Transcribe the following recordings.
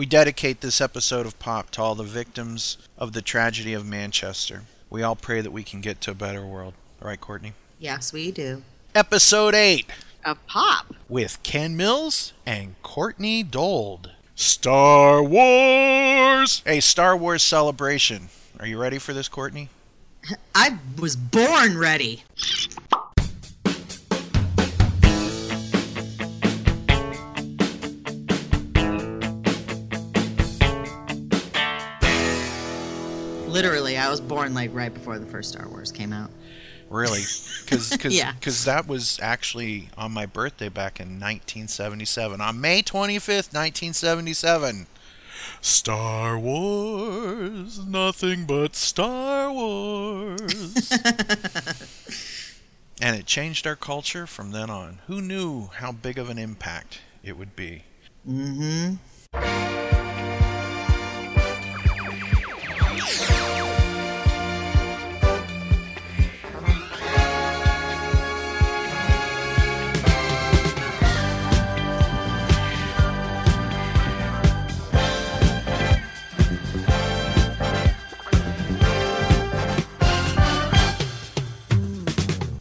We dedicate this episode of Pop to all the victims of the tragedy of Manchester. We all pray that we can get to a better world. All right, Courtney? Yes, we do. Episode 8 Of pop. with Ken Mills and Courtney Dold. Star Wars! A Star Wars celebration. Are you ready for this, Courtney? I was born ready. I was born like right before the first Star Wars came out. Really? Because Yeah. that was actually on my birthday back in 1977. On May 25th, 1977. Star Wars, nothing but Star Wars. and it changed our culture from then on. Who knew how big of an impact it would be? Mm-hmm.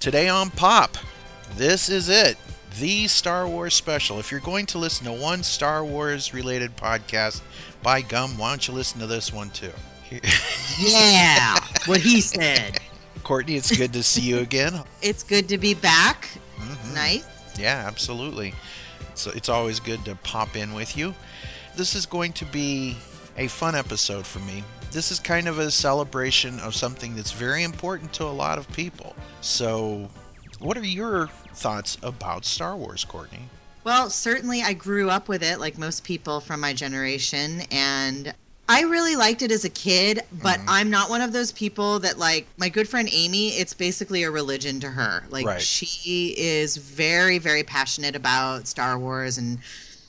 Today on Pop, this is it. The Star Wars special. If you're going to listen to one Star Wars related podcast, by gum, why don't you listen to this one too? Yeah, what he said. Courtney, it's good to see you again. It's good to be back. Mhm. Nice. Yeah, absolutely. So it's always good to pop in with you. This is going to be a fun episode for me. This is kind of a celebration of something that's very important to a lot of people. So, what are your thoughts about Star Wars, Courtney? Well, certainly I grew up with it like most people from my generation and I really liked it as a kid, but Mhm. I'm not one of those people that like my good friend Amy, it's basically a religion to her. Like Right. she is very very passionate about Star Wars and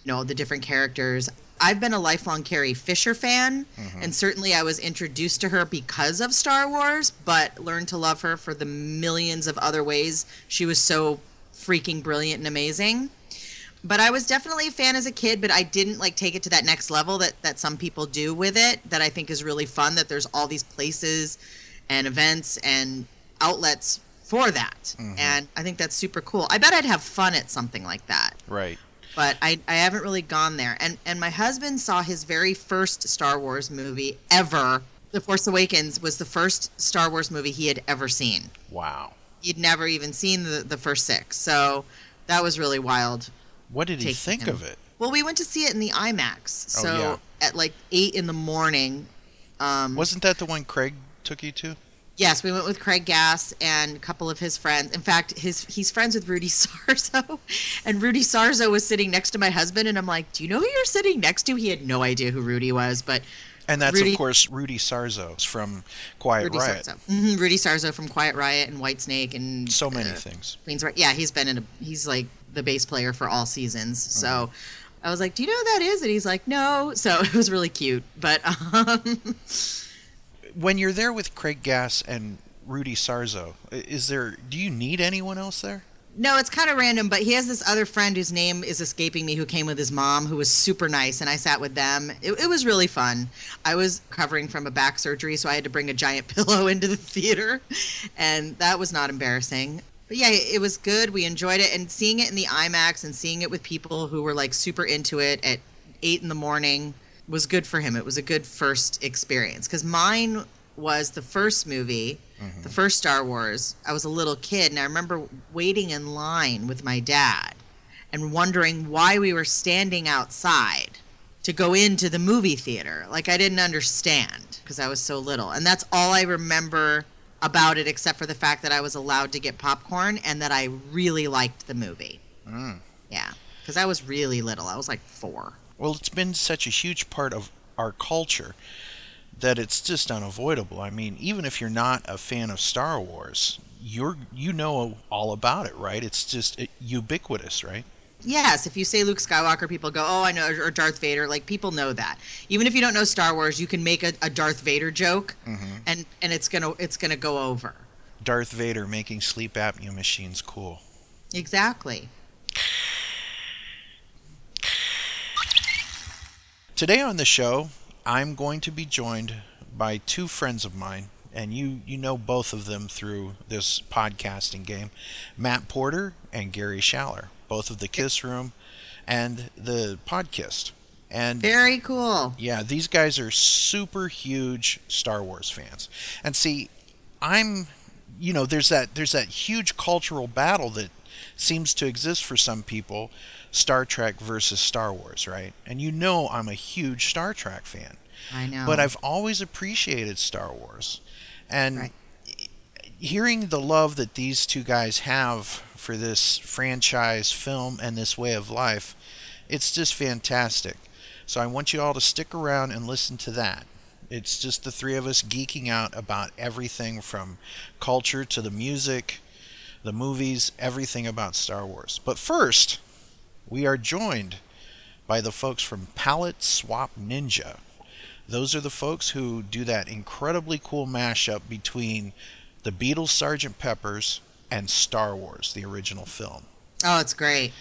you know the different characters. I've been a lifelong Carrie Fisher fan, Mhm. and certainly I was introduced to her because of Star Wars, but learned to love her for the millions of other ways she was so freaking brilliant and amazing but I was definitely a fan as a kid, but I didn't like take it to that next level that that some people do with it. That I think is really fun. That there's all these places and events and outlets for that, Mhm. and I think that's super cool. I bet I'd have fun at something like that, Right. But I I haven't really gone there. And and my husband saw his very first Star Wars movie ever. The Force Awakens was the first Star Wars movie he had ever seen. Wow. He'd never even seen the the first six, so that was really wild. What did he think him. of it? Well, we went to see it in the IMAX. Oh, So yeah. at like eight in the morning. Um, Wasn't that the one Craig took you to? Yes, we went with Craig Gass and a couple of his friends. In fact, his he's friends with Rudy Sarzo, and Rudy Sarzo was sitting next to my husband, and I'm like, "Do you know who you're sitting next to?" He had no idea who Rudy was, but And that's Rudy- of course Rudy Sarzo from Quiet Rudy Riot. Sarzo, hmm Rudy Sarzo from Quiet Riot and Whitesnake and So many uh, things. Queens Yeah, he's been in a he's like the bass player for all seasons. So Mm-hmm. I was like, "Do you know who that is?" And he's like, "No." So it was really cute. But um, When you're there with Craig Gass and Rudy Sarzo, is there do you need anyone else there? no, it's kind of random. But he has this other friend whose name is escaping me, who came with his mom, who was super nice, and I sat with them. It, it was really fun. I was recovering from a back surgery, so I had to bring a giant pillow into the theater, and that was not embarrassing. But yeah, it was good. We enjoyed it, and seeing it in the IMAX and seeing it with people who were like super into it at eight in the morning was good for him. It was a good first experience because mine was the first movie, the first Star Wars. I was a little kid, and I remember waiting in line with my dad and wondering why we were standing outside to go into the movie theater. Like I didn't understand because I was so little. And that's all I remember about it except for the fact that I was allowed to get popcorn and that I really liked the movie. Mm. Yeah. Cuz I was really little. I was like 4. Well, it's been such a huge part of our culture that it's just unavoidable. I mean, even if you're not a fan of Star Wars, you're you know all about it, right? It's just ubiquitous, right? Yes, if you say Luke Skywalker, people go, "Oh, I know," or Darth Vader. Like people know that. Even if you don't know Star Wars, you can make a, a Darth Vader joke, Mhm. and and it's gonna it's gonna go over. Darth Vader making sleep apnea machines cool. Exactly. Today on the show, I'm going to be joined by two friends of mine, and you you know both of them through this podcasting game, Matt Porter and Gary Schaller, both of the Kiss Room and the Podkist. And Very cool. yeah, these guys are super huge Star Wars fans. And see, I'm you know, there's that there's that huge cultural battle that seems to exist for some people, Star Trek versus Star Wars, right? And you know I'm a huge Star Trek fan. I know. But I've always appreciated Star Wars. And Right. hearing the love that these two guys have for this franchise film and this way of life, it's just fantastic. So I want you all to stick around and listen to that. It's just the three of us geeking out about everything from culture to the music, the movies, everything about Star Wars. But first, we are joined by the folks from Palette Swap Ninja. Those are the folks who do that incredibly cool mashup between the Beatles Sgt. Peppers and Star Wars, the original film. oh, it's great.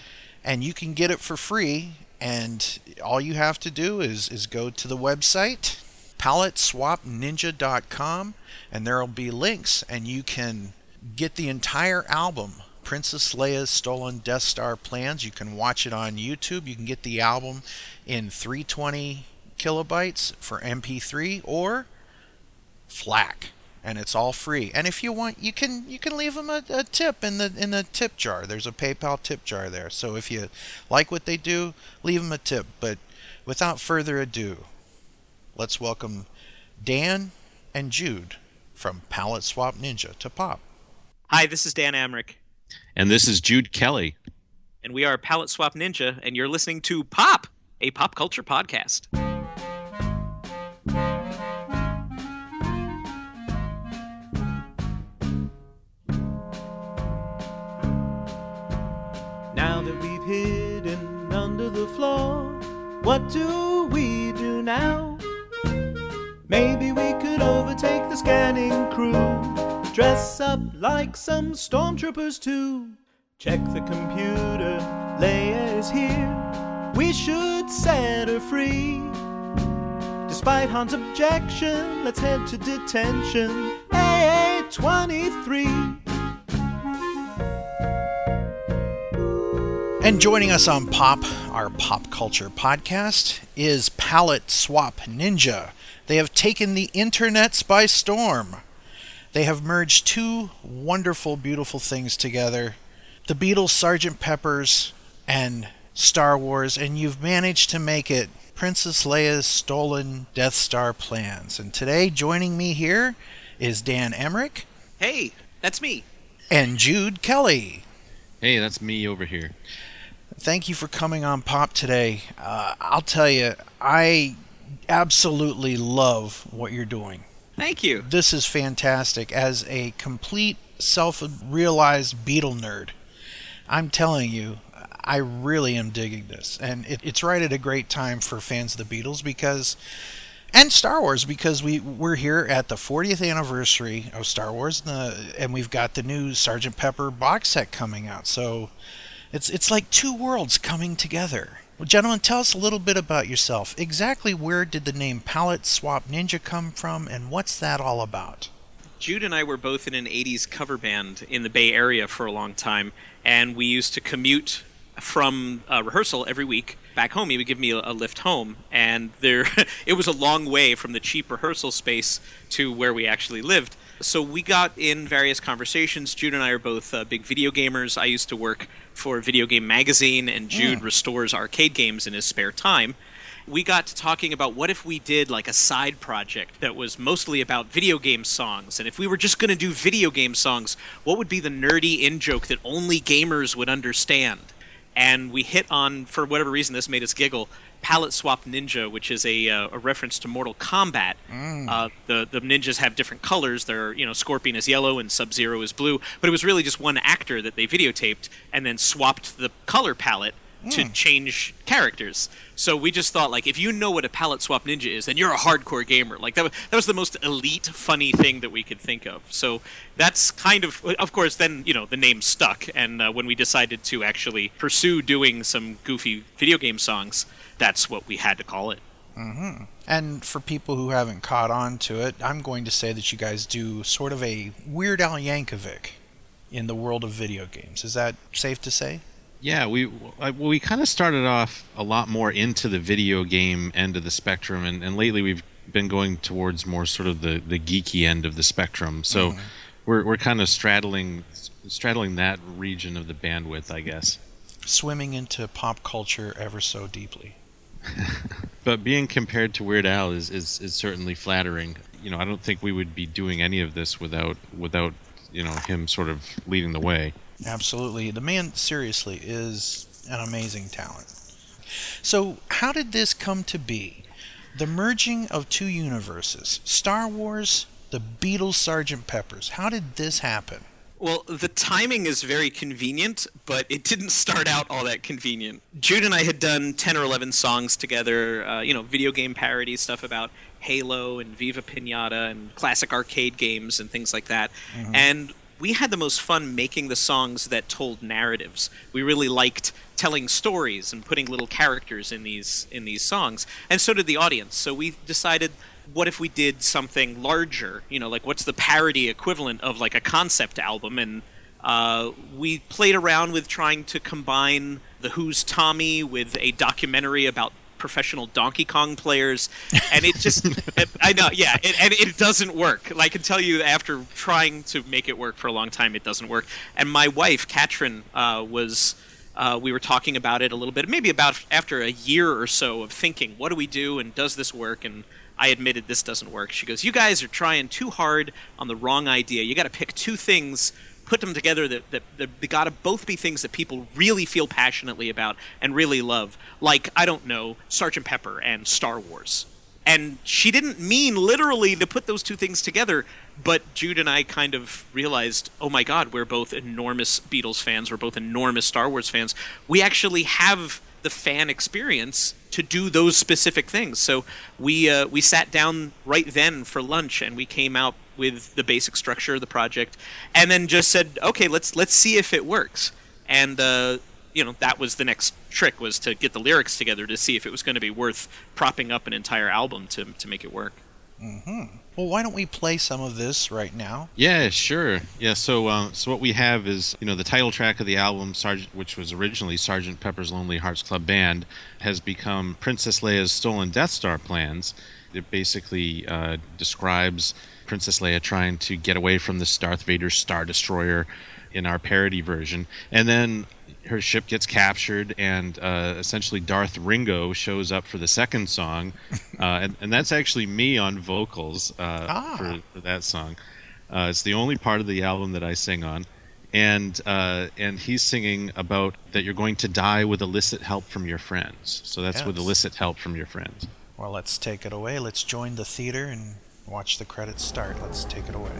And you can get it for free, and all you have to do is, is go to the website, paletteswapninja.com, and there will be links, and you can get the entire album. Princess Leia's Stolen Death Star Plans. You can watch it on YouTube. You can get the album in 320 kilobytes for MP3 or FLAC, and it's all free. And if you want, you can you can leave them a, a tip in the in the tip jar. There's a PayPal tip jar there. So if you like what they do, leave them a tip. But without further ado, let's welcome Dan and Jude from Palette Swap Ninja to Pop. Hi, this is Dan Amrich, And this is Jude Kelly. and we are Palette Swap Ninja, and you're listening to Pop, a pop culture podcast. Now that we've hidden under the floor, what do we do now? Maybe we could overtake the scanning crew, dress up like some stormtroopers too. Check the computer, Leia is here. We should set her free. Despite Han's objection, let's head to detention. AA 23. And joining us on Pop, our pop culture podcast, is Palette Swap Ninja. They have taken the internets by storm. They have merged two wonderful, beautiful things together the Beatles, Sgt. Pepper's, and Star Wars, and you've managed to make it Princess Leia's Stolen Death Star Plans. And today, joining me here is Dan Amrich Hey, that's me. and Jude Kelly. Hey, that's me over here. thank you for coming on Pop today. Uh, I'll tell you, I absolutely love what you're doing. Thank you. This is fantastic. As a complete self realized Beatle nerd, I'm telling you, I really am digging this. And it, it's right at a great time for fans of the Beatles because. And Star Wars because we we're here at the 40th anniversary of Star Wars, and, the, and we've got the new Sergeant Pepper box set coming out. So it's it's like two worlds coming together. Well, gentlemen, tell us a little bit about yourself. Exactly where did the name Palette Swap Ninja come from, and what's that all about? Jude and I were both in an 80s cover band in the Bay Area for a long time, and we used to commute from rehearsal every week back home. He would give me a, a lift home, and there it was a long way from the cheap rehearsal space to where we actually lived. So we got in various conversations. Jude and I are both uh, big video gamers. I used to work for Video Game Magazine, and Jude restores arcade games in his spare time we got to talking about what if we did like a side project that was mostly about video game songs and if we were just going to do video game songs what would be the nerdy in joke that only gamers would understand and we hit on for whatever reason this made us giggle palette swap ninja which is a, uh, a reference to mortal kombat uh, the, the ninjas have different colors they're you know scorpion is yellow and sub zero is blue but it was really just one actor that they videotaped and then swapped the color palette to change characters. So we just thought like if you know what a palette swap ninja is, then you're a hardcore gamer. Like that was, that was the most elite funny thing that we could think of. So that's kind of of course then, you know, the name stuck and uh, when we decided to actually pursue doing some goofy video game songs, that's what we had to call it. And for people who haven't caught on to it, I'm going to say that you guys do sort of a Weird Al Yankovic in the world of video games. Is that safe to say? Yeah, we uh, well, we kind of started off a lot more into the video game end of the spectrum, and, and lately we've been going towards more sort of the, the geeky end of the spectrum. So we're we're kind of straddling straddling that region of the bandwidth, I guess. Swimming into pop culture ever so deeply. But being compared to Weird Al is, is, is certainly flattering. You know, I don't think we would be doing any of this without without you know him sort of leading the way. Absolutely. The man, seriously, is an amazing talent. So, how did this come to be? The merging of two universes Star Wars, the Beatles, Sgt. Peppers. How did this happen? Well, the timing is very convenient, but it didn't start out all that convenient. Jude and I had done 10 or 11 songs together, uh, you know, video game parody stuff about Halo and Viva Pinata and classic arcade games and things like that. And we had the most fun making the songs that told narratives. We really liked telling stories and putting little characters in these in these songs, and so did the audience. So we decided what if we did something larger? You know, like what's the parody equivalent of like a concept album? And uh, we played around with trying to combine the Who's Tommy with a documentary about professional Donkey Kong players, and it just I know, yeah, it, and it doesn't work. I can tell you after trying to make it work for a long time, it doesn't work. And my wife, Katrin, uh, was. Uh, we were talking about it a little bit, maybe about after a year or so of thinking, what do we do and does this work? And I admitted this doesn't work. She goes, You guys are trying too hard on the wrong idea. You got to pick two things, put them together that, that, that they got to both be things that people really feel passionately about and really love. Like, I don't know, Sergeant Pepper and Star Wars. And she didn't mean literally to put those two things together, but Jude and I kind of realized, oh my God, we're both enormous Beatles fans, we're both enormous Star Wars fans. We actually have the fan experience to do those specific things. So we uh, we sat down right then for lunch, and we came out with the basic structure of the project, and then just said, okay, let's let's see if it works. And uh, you know that was the next trick was to get the lyrics together to see if it was going to be worth propping up an entire album to to make it work. Well, why don't we play some of this right now? Yeah, sure. Yeah, so uh, so what we have is you know the title track of the album, Sergeant, which was originally Sergeant Pepper's Lonely Hearts Club Band, has become Princess Leia's Stolen Death Star plans. It basically uh, describes Princess Leia trying to get away from this Darth Vader Star Destroyer in our parody version, and then her ship gets captured, and uh, essentially Darth Ringo shows up for the second song, uh, and, and that's actually me on vocals uh, Ah. for, for that song. Uh, it's the only part of the album that I sing on, and uh, and he's singing about that you're going to die with illicit help from your friends. So that's with illicit help from your friends. Well, let's take it away. Let's join the theater and watch the credits start. Let's take it away.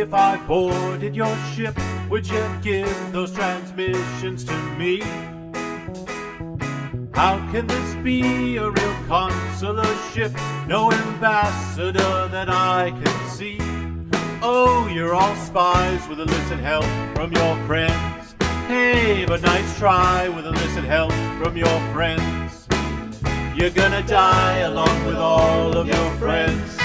If I boarded your ship, would you give those transmissions to me? How can this be a real consular ship? No ambassador that I can see. Oh, you're all spies with illicit help from your friends. Hey, but nice try with illicit help from your friends. You're gonna die along with all of your friends.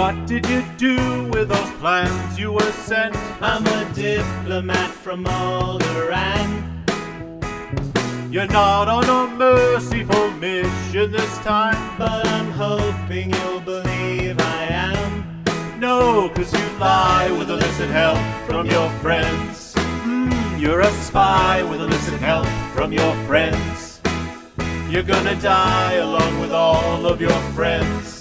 What did you do with those plans you were sent? I'm a diplomat from Alderaan. You're not on a merciful mission this time. But I'm hoping you'll believe I am. No, cause you lie with illicit help from your friends. Mm, you're a spy with illicit help from your friends. You're gonna die along with all of your friends.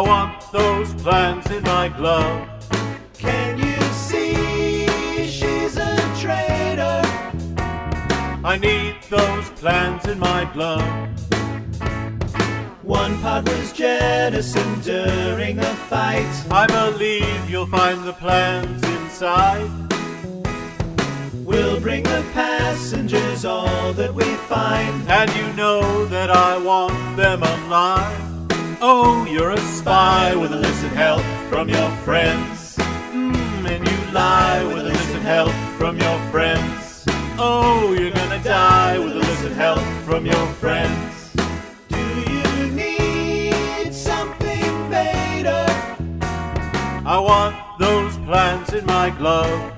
I want those plans in my glove. Can you see she's a traitor? I need those plans in my glove. One pod was jettisoned during a fight. I believe you'll find the plans inside. We'll bring the passengers all that we find. And you know that I want them alive. Oh, you're a spy with illicit help from your friends. Mm, and you lie with illicit help from your friends. Oh, you're gonna die with illicit help from your friends. Do you need something, Vader? I want those plans in my glove.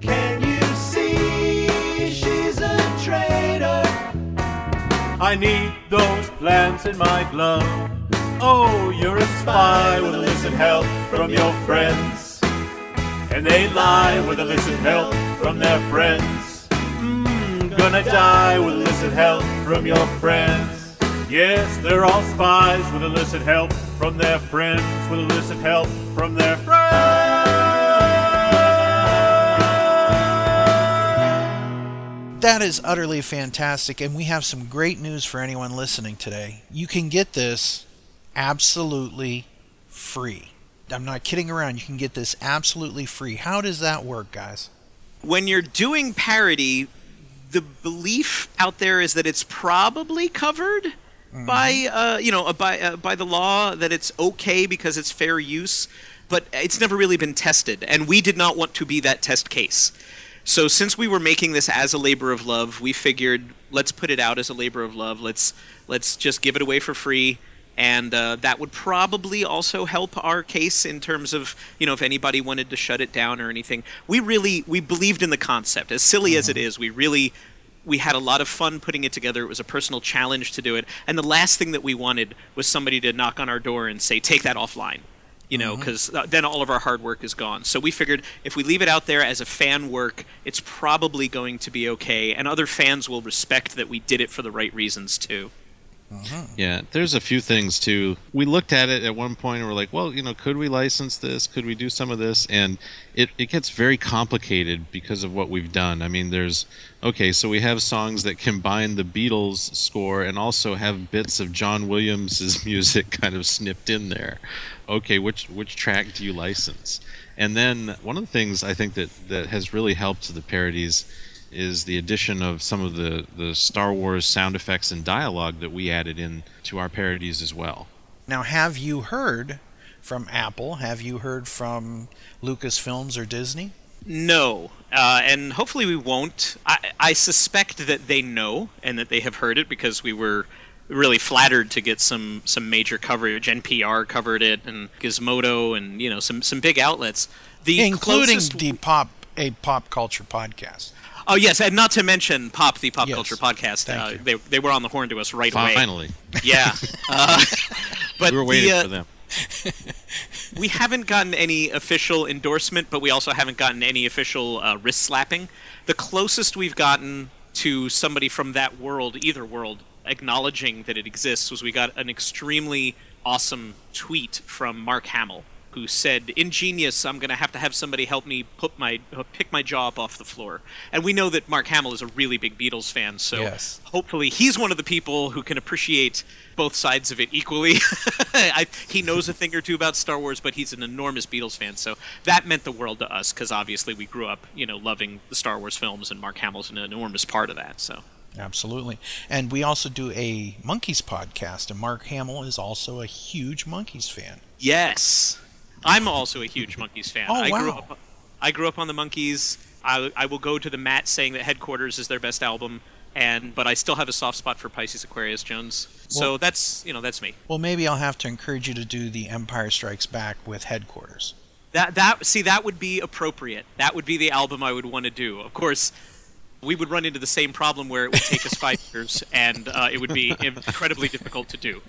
Can you see she's a traitor? I need those plans in my glove. Oh, you're a spy with illicit help from your friends. And they lie with illicit help from their friends. Mm, gonna die with illicit help from your friends. Yes, they're all spies with illicit help from their friends, with illicit help from their friends. That is utterly fantastic, and we have some great news for anyone listening today. You can get this absolutely free. I'm not kidding around. You can get this absolutely free. How does that work, guys? When you're doing parody, the belief out there is that it's probably covered by uh, you know uh, by uh, by the law that it's okay because it's fair use, but it's never really been tested, and we did not want to be that test case. So since we were making this as a labor of love, we figured let's put it out as a labor of love. Let's let's just give it away for free, and uh, that would probably also help our case in terms of you know if anybody wanted to shut it down or anything. We really we believed in the concept, as silly as it mm-hmm. is. We really we had a lot of fun putting it together. It was a personal challenge to do it, and the last thing that we wanted was somebody to knock on our door and say, "Take that offline." You know, mm-hmm. because uh, then all of our hard work is gone. So we figured if we leave it out there as a fan work, it's probably going to be okay, and other fans will respect that we did it for the right reasons too. Mm-hmm. Yeah, there's a few things too. We looked at it at one point and we're like, well, you know, could we license this? Could we do some of this? And it, it gets very complicated because of what we've done. I mean, there's, okay, so we have songs that combine the Beatles score and also have bits of John Williams' music kind of snipped in there. Okay, which, which track do you license? And then one of the things I think that, that has really helped the parodies is the addition of some of the, the Star Wars sound effects and dialogue that we added in to our parodies as well. Now, have you heard from Apple? Have you heard from Lucasfilms or Disney? No, uh, and hopefully we won't. I, I suspect that they know and that they have heard it because we were really flattered to get some some major coverage. NPR covered it, and Gizmodo, and you know some some big outlets. The Including closest- the pop a pop culture podcast. Oh yes, and not to mention Pop, the pop Yes. culture podcast. Thank Uh, you. they they were on the horn to us right away. Finally. Yeah. Uh, but we were waiting the, uh, for them. we haven't gotten any official endorsement, but we also haven't gotten any official uh, wrist slapping. The closest we've gotten to somebody from that world, either world, acknowledging that it exists was we got an extremely awesome tweet from Mark Hamill, who said, "Ingenious, I'm going to have to have somebody help me put my pick my jaw up off the floor." And we know that Mark Hamill is a really big Beatles fan, so Yes. hopefully he's one of the people who can appreciate both sides of it equally. I, he knows a thing or two about Star Wars, but he's an enormous Beatles fan, so that meant the world to us because obviously we grew up, you know, loving the Star Wars films, and Mark Hamill's an enormous part of that. So. Absolutely. And we also do a Monkees podcast, and Mark Hamill is also a huge Monkees fan. Yes, I'm also a huge Monkees fan. Oh, I grew wow. up. I grew up on the Monkees. I, I will go to the mat saying that Headquarters is their best album, and but I still have a soft spot for Pisces Aquarius Jones. So Well- that's you know that's me. Well, maybe I'll have to encourage you to do the Empire Strikes Back with headquarters. That that see that would be appropriate. That would be the album I would want to do. Of course, we would run into the same problem where it would take us five years, and uh, it would be incredibly difficult to do.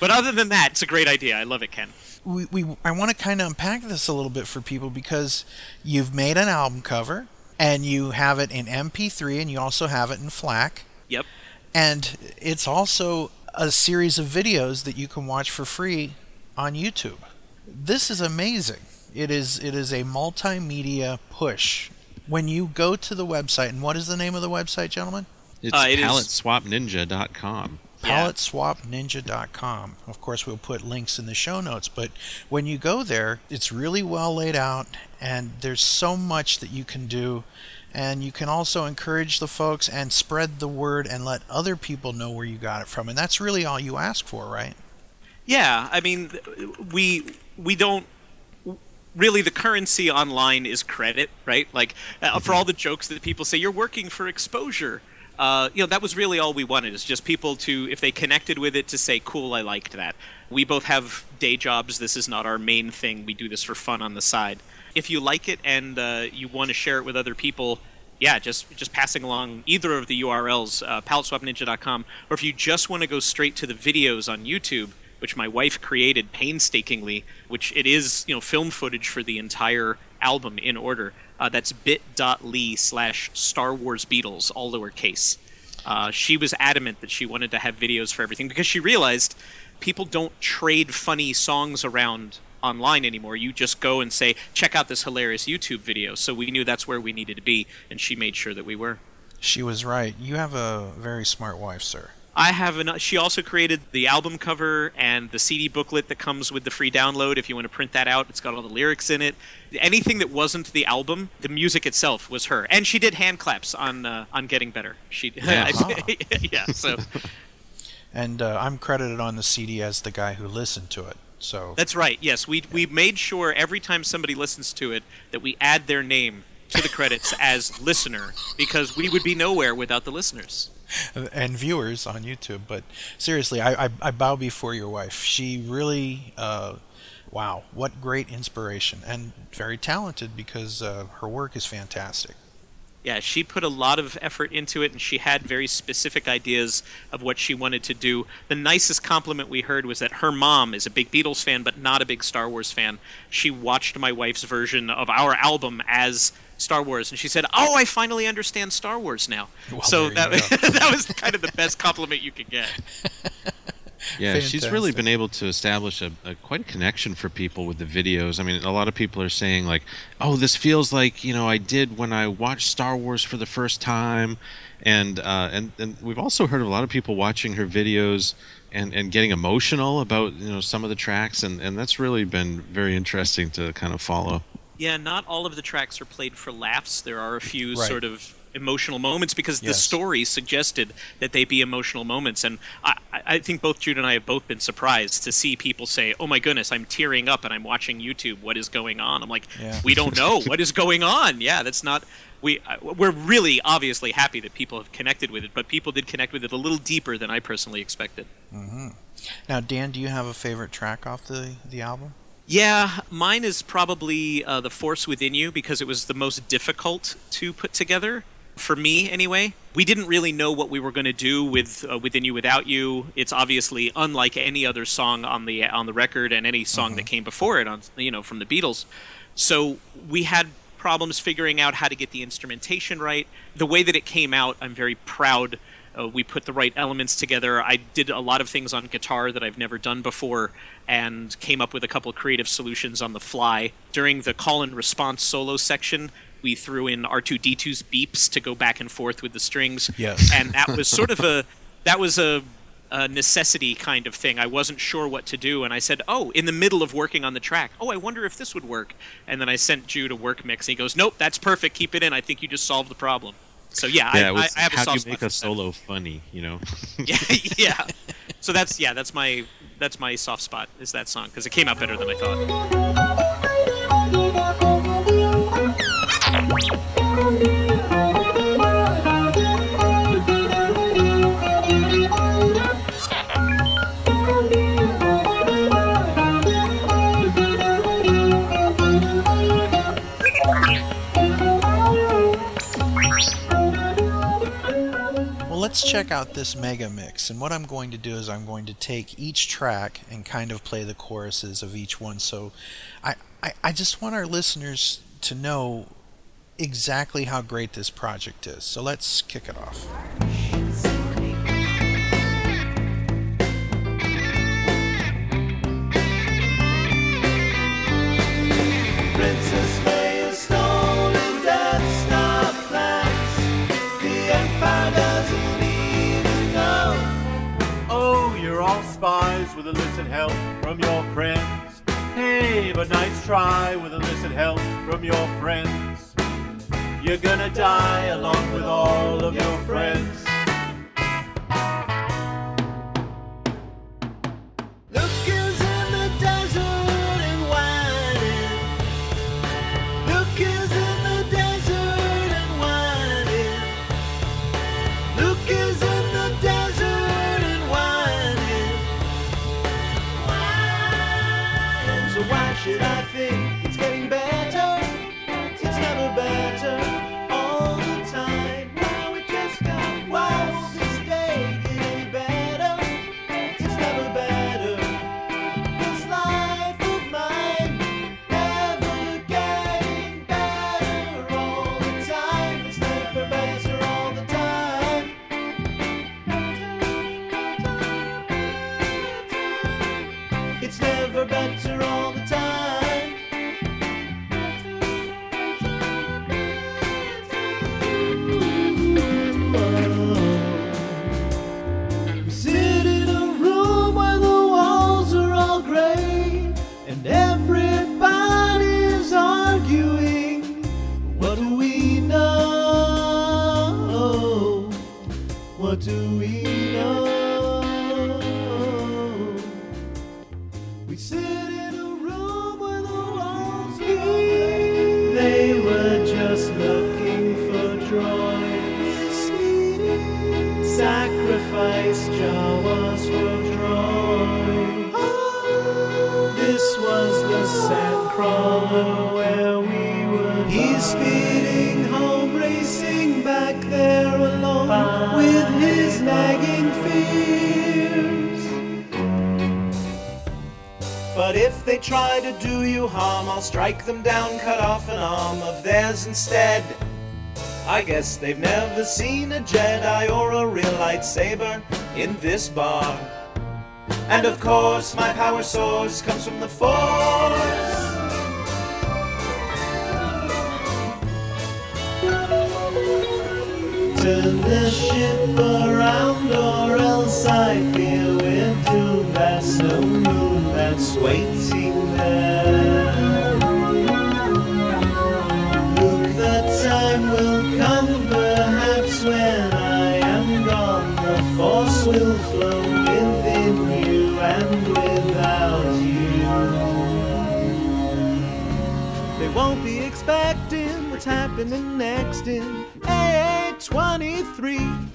But other than that, it's a great idea. I love it, Ken. We, we I want to kind of unpack this a little bit for people because you've made an album cover and you have it in MP3 and you also have it in FLAC. Yep. And it's also a series of videos that you can watch for free on YouTube. This is amazing. It is it is a multimedia push. When you go to the website, and what is the name of the website, gentlemen? It's Uh, it is- paletteswapninja.com. PaletteswapNinja.com. Of course, we'll put links in the show notes, but when you go there, it's really well laid out, and there's so much that you can do. And you can also encourage the folks and spread the word and let other people know where you got it from. And that's really all you ask for, right? Yeah, I mean, we we don't really the currency online is credit, right? Like uh, for all the jokes that people say, you're working for exposure. Uh, you know, that was really all we wanted is just people to, if they connected with it, to say, "Cool, I liked that." We both have day jobs. This is not our main thing. We do this for fun on the side. If you like it and uh, you want to share it with other people, yeah, just just passing along either of the URLs, uh, paletteswapninja.com, or if you just want to go straight to the videos on YouTube, which my wife created painstakingly, which it is you know film footage for the entire album in order. Uh, that's bit.ly slash Star Wars Beatles, all lowercase. Uh, she was adamant that she wanted to have videos for everything because she realized people don't trade funny songs around online anymore. You just go and say, check out this hilarious YouTube video. So we knew that's where we needed to be, and she made sure that we were. She was right. You have a very smart wife, sir. I have an. She also created the album cover and the CD booklet that comes with the free download. If you want to print that out, it's got all the lyrics in it. Anything that wasn't the album, the music itself was her, and she did hand claps on uh, on Getting Better. She, Yeah. yeah. So And uh, I'm credited on the CD as the guy who listened to it. So that's right. Yes, we we made sure every time somebody listens to it that we add their name to the credits as listener because we would be nowhere without the listeners. and viewers on YouTube. But seriously, I, I, I bow before your wife. She really, uh, wow, what great inspiration and very talented because uh, her work is fantastic. Yeah, she put a lot of effort into it, and she had very specific ideas of what she wanted to do. The nicest compliment we heard was that her mom is a big Beatles fan, but not a big Star Wars fan. She watched my wife's version of our album as Star Wars, and she said, "Oh, I finally understand Star Wars now." Well, so that that was kind of the best compliment you could get. Yeah, she's really been able to establish a, a quite a connection for people with the videos. I mean, a lot of people are saying like, "Oh, this feels like you know I did when I watched Star Wars for the first time," and uh, and and we've also heard of a lot of people watching her videos and and getting emotional about you know some of the tracks, and and that's really been very interesting to kind of follow. Yeah, not all of the tracks are played for laughs. There are a few Right. sort of emotional moments because the story suggested that they be emotional moments. And I, I think both Jude and I have both been surprised to see people say, "Oh my goodness, I'm tearing up and I'm watching YouTube. What is going on?" I'm like, Yeah. "We don't know what is going on." Yeah, that's not. We uh, we're really obviously happy that people have connected with it, but people did connect with it a little deeper than I personally expected. Mm-hmm. Now, Dan, do you have a favorite track off the, the album? Yeah, mine is probably uh, The Force Within You because it was the most difficult to put together. For me, anyway, we didn't really know what we were going to do with uh, "Within You, Without You." It's obviously unlike any other song on the on the record and any song that came before it, on you know from the Beatles. So we had problems figuring out how to get the instrumentation right. The way that it came out, I'm very proud Uh, we put the right elements together. I did a lot of things on guitar that I've never done before and came up with a couple creative solutions on the fly. During the call and response solo section, we threw in R2D2's beeps to go back and forth with the strings. Yes. And that was sort of a that was a, a necessity kind of thing. I wasn't sure what to do, and I said, "Oh, in the middle of working on the track, oh, I wonder if this would work." And then I sent Jude a work mix, and he goes, "Nope, that's perfect. Keep it in. I think you just solved the problem." So yeah, Yeah, I, was, I, I have a how do you make spot a solo funny? You know. yeah, yeah. So that's yeah, that's my that's my soft spot is that song because it came out better than I thought. Let's check out this mega mix. And what I'm going to do is I'm going to take each track and kind of play the choruses of each one. So I, I, I just want our listeners to know exactly how great this project is. So let's kick it off. With illicit help from your friends. Hey, but nice try with illicit help from your friends. You're gonna die along with all of your friends. Do we try to do you harm, I'll strike them down, cut off an arm of theirs instead. I guess they've never seen a Jedi or a real lightsaber in this bar. And of course, my power source comes from the Force. Turn the ship around, or else I fear we're doomed. There's no moon that's waiting there. Look, the time will come, perhaps when I am gone. The force will flow within you and without you. They won't be expecting what's happening next in A23.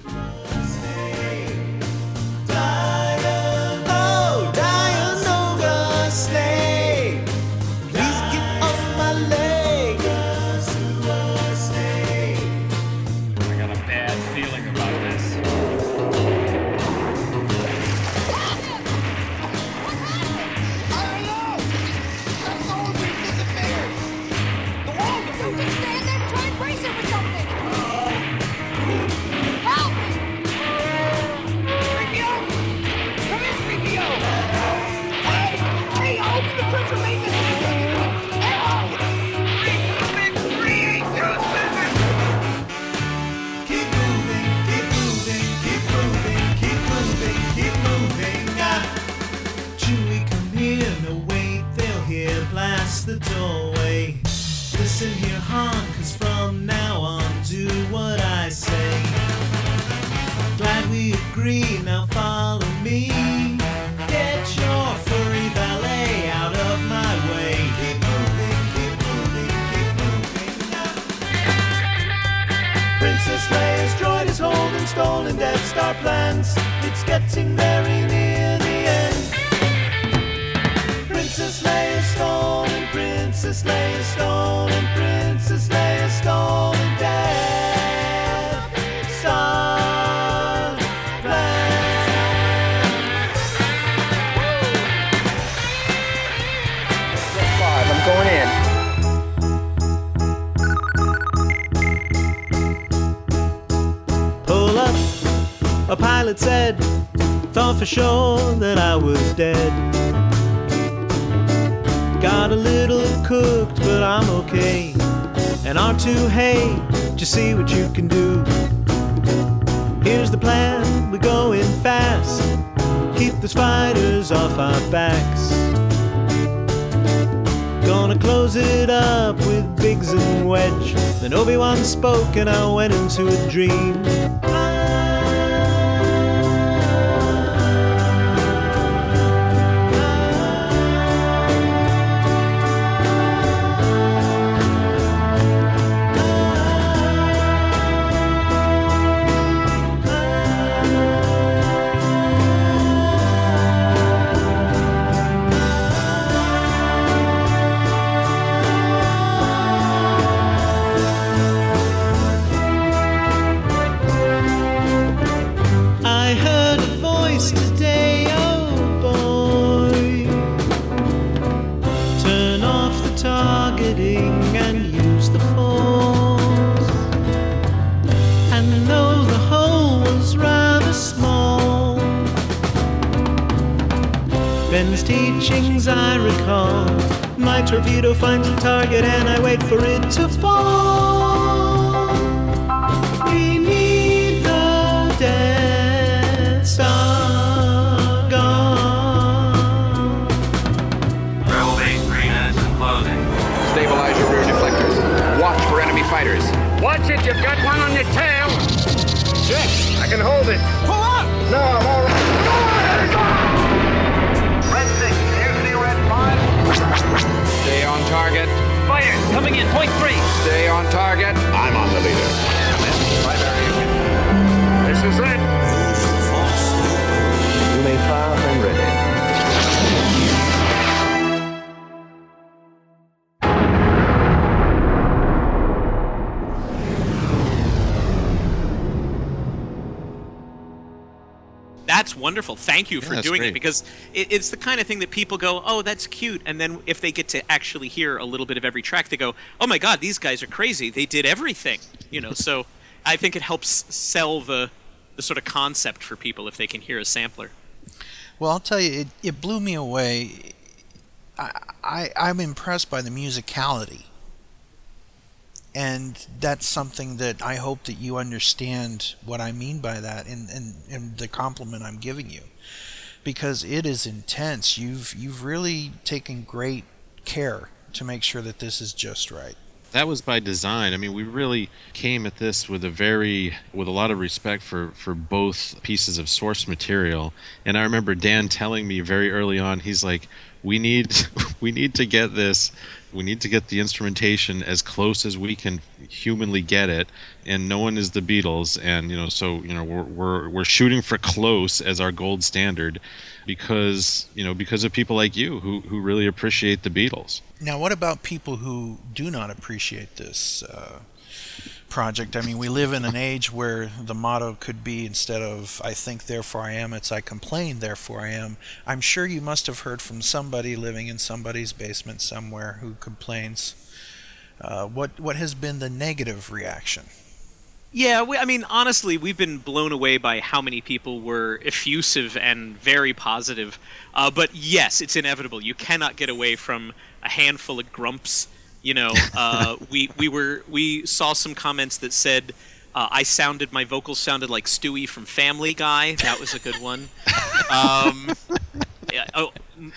Getting very near the end. Princess Leia Princess Leia Princess Leia Death Star. Five, I'm going in. Pull up, a pilot said, thought for sure that I was dead. Got a little cooked, but I'm okay. And R2, hey, just see what you can do. Here's the plan, we're going fast. Keep the spiders off our backs. Gonna close it up with Biggs and Wedge. Then Obi-Wan spoke and I went into a dream. Ben's teachings I recall. My torpedo finds a target and I wait for it to fall. We need the Death Star gone. Rebel base three minutes and closing. Stabilize your rear deflectors. Watch for enemy fighters. Watch it, you've got one on your tail. Check. I can hold it. Pull up. No, I'm all right. On target. Fire, coming in, point three. Stay on target. I'm on the leader. This is it. You may fire when ready. Wonderful. Thank you for Yeah, doing it because it, it's the kind of thing that people go, "Oh, that's cute," and then if they get to actually hear a little bit of every track, they go, "Oh my God, these guys are crazy! They did everything." You know, so I think it helps sell the the sort of concept for people if they can hear a sampler. Well, I'll tell you, it, it blew me away. I, I I'm impressed by the musicality, and that's something that I hope that you understand what I mean by that, and and, and the compliment I'm giving you, because it is intense. You've you've really taken great care to make sure that this is just right. that was by design. I mean, we really came at this with a very with a lot of respect for for both pieces of source material. And I remember Dan telling me very early on, he's like, "We need we need to get this. We need to get the instrumentation as close as we can humanly get it." And no one is the Beatles, and you know, so you know, we're we're we're shooting for close as our gold standard because you know because of people like you who who really appreciate the Beatles. Now, what about people who do not appreciate this uh, project? I mean, we live in an age where the motto could be instead of "I think, therefore I am," it's "I complain, therefore I am." I'm sure you must have heard from somebody living in somebody's basement somewhere who complains. Uh, what what has been the negative reaction? Yeah, we, I mean, honestly, we've been blown away by how many people were effusive and very positive. Uh, but yes, it's inevitable. You cannot get away from a handful of grumps. You know, uh, we we were we saw some comments that said uh, I sounded my vocals sounded like Stewie from Family Guy. That was a good one. Um, uh, oh,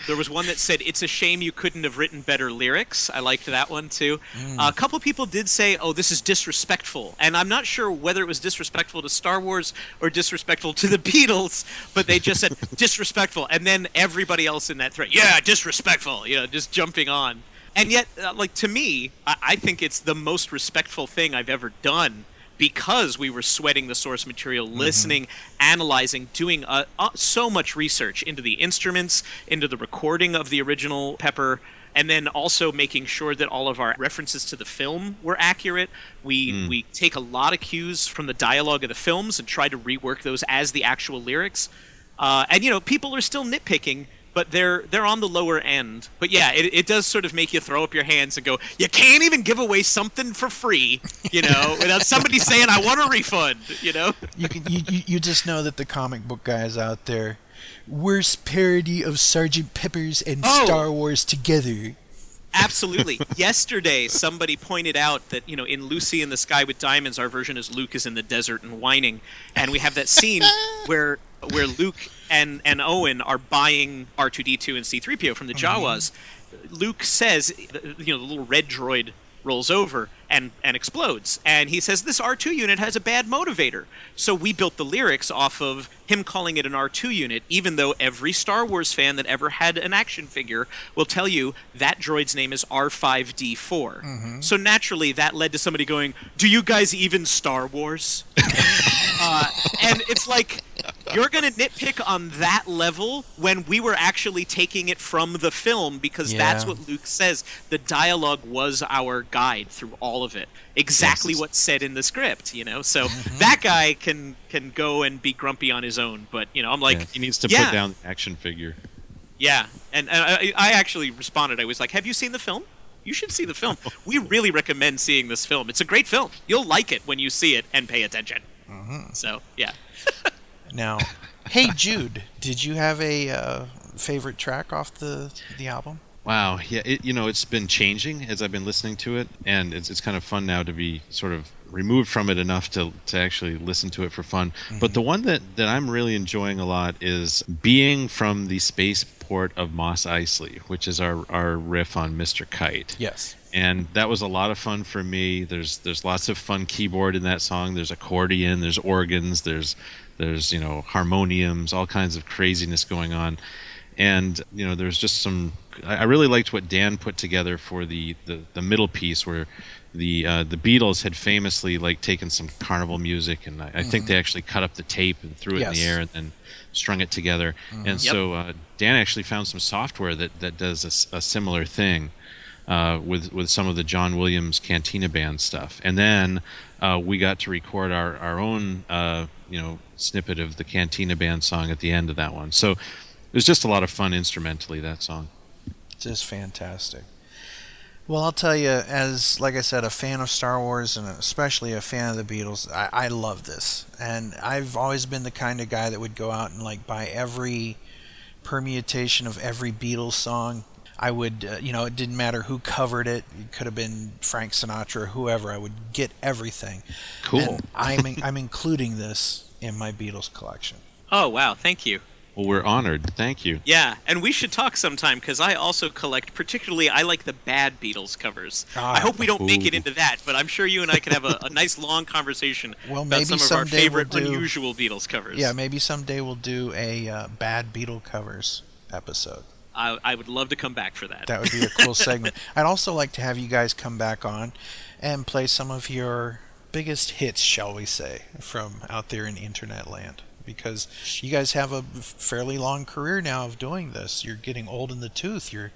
there was one that said, "It's a shame you couldn't have written better lyrics." I liked that one too. Uh, a couple people did say, "Oh, this is disrespectful," and I'm not sure whether it was disrespectful to Star Wars or disrespectful to the Beatles, but they just said disrespectful, and then everybody else in that thread, yeah, disrespectful, you know, just jumping on. And yet, uh, like to me, I-, I think it's the most respectful thing I've ever done because we were sweating the source material, listening, analyzing, doing uh, uh, so much research into the instruments, into the recording of the original Pepper, and then also making sure that all of our references to the film were accurate. We we take a lot of cues from the dialogue of the films and try to rework those as the actual lyrics. Uh, and you know, people are still nitpicking, but they're they're on the lower end. But yeah, it, it does sort of make you throw up your hands and go, you can't even give away something for free, you know, without somebody saying I want a refund, you know. You can you, you, just know that the comic book guys out there worst parody of Sergeant Pepper's and Oh. Star Wars together. Absolutely. Yesterday, somebody pointed out that you know in Lucy in the Sky with Diamonds, our version is Luke is in the desert and whining, and we have that scene where where Luke and and Owen are buying R two D two and C three PO from the mm-hmm. Jawas. Luke says, you know, the little red droid rolls over and and explodes, and he says this R two unit has a bad motivator. So we built the lyrics off of him calling it an R two unit, even though every Star Wars fan that ever had an action figure will tell you that droid's name is R five D four. So naturally, that led to somebody going, "Do you guys even Star Wars?" uh, and it's like you're going to nitpick on that level when we were actually taking it from the film because that's what Luke says. The dialogue was our guide through all of it. Exactly Yes. what's said in the script, you know. So that guy can can go and be grumpy on his own, but you know, I'm like Yeah, he needs to yeah. put down the action figure. yeah, and, and I, I actually responded. I was like, "Have you seen the film? You should see the film. We really recommend seeing this film. It's a great film. You'll like it when you see it and pay attention." So yeah. Now, hey Jude, did you have a uh, favorite track off the the album? Wow, yeah, it, you know, it's been changing as I've been listening to it, and it's, it's kind of fun now to be sort of removed from it enough to, to actually listen to it for fun. But the mm-hmm. one that, that I'm really enjoying a lot is being from the spaceport of Mos Eisley, which is our, our riff on Mr. Kite. Yes. and that was a lot of fun for me. There's there's lots of fun keyboard in that song. There's accordion, there's organs, there's there's you know harmoniums, all kinds of craziness going on, and you know there's just some. I really liked what Dan put together for the the, the middle piece where. The uh, the Beatles had famously like taken some carnival music, and I, I think they actually cut up the tape and threw it in the air and then strung it together. And Yep. so uh, Dan actually found some software that that does a similar thing uh, with with some of the John Williams Cantina Band stuff, and then uh, we got to record our our own uh, you know snippet of the Cantina Band song at the end of that one. So it was just a lot of fun instrumentally that song. Just fantastic. Well, I'll tell you, as like I said, a fan of Star Wars and especially a fan of the Beatles, I, I love this. And I've always been the kind of guy that would go out and like buy every permutation of every Beatles song. I would, uh, you know, it didn't matter who covered it. It could have been Frank Sinatra or whoever. I would get everything. Cool. And I'm in, I'm including this in my Beatles collection. Oh wow, thank you. Well, we're honored. Thank you. Yeah, and we should talk sometime because I also collect. Particularly, I like the bad Beatles covers. Ah, I hope we don't make it into that, but I'm sure you and I could have a, a nice long conversation Well, about maybe some of our someday we'll favorite do- unusual Beatles covers. Yeah, maybe someday we'll do a uh, bad Beatle covers episode. I, I would love to come back for that. That would be a cool segment. I'd also like to have you guys come back on and play some of your biggest hits, shall we say, from out there in internet land. Because you guys have a fairly long career now of doing this. You're getting old in the tooth. You're,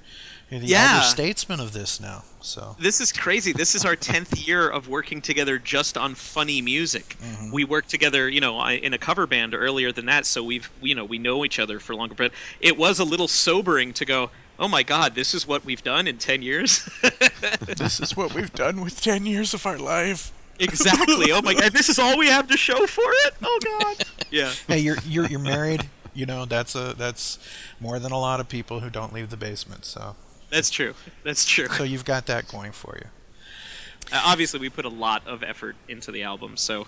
you're the Yeah. elder statesman of this now. So This is crazy. This is our tenth year of working together just on funny music. Mm-hmm. We worked together, you know, in a cover band earlier than that, so we've, you know, we know each other for longer. But it was a little sobering to go, "Oh my God, this is what we've done in ten years." this is what we've done with ten years of our life. Exactly. Oh my God, this is all we have to show for it. Oh God. Yeah. Hey, you're you're you're married. You know that's a that's more than a lot of people who don't leave the basement. So That's true. That's true. so you've got that going for you. Uh, obviously, we put a lot of effort into the album, so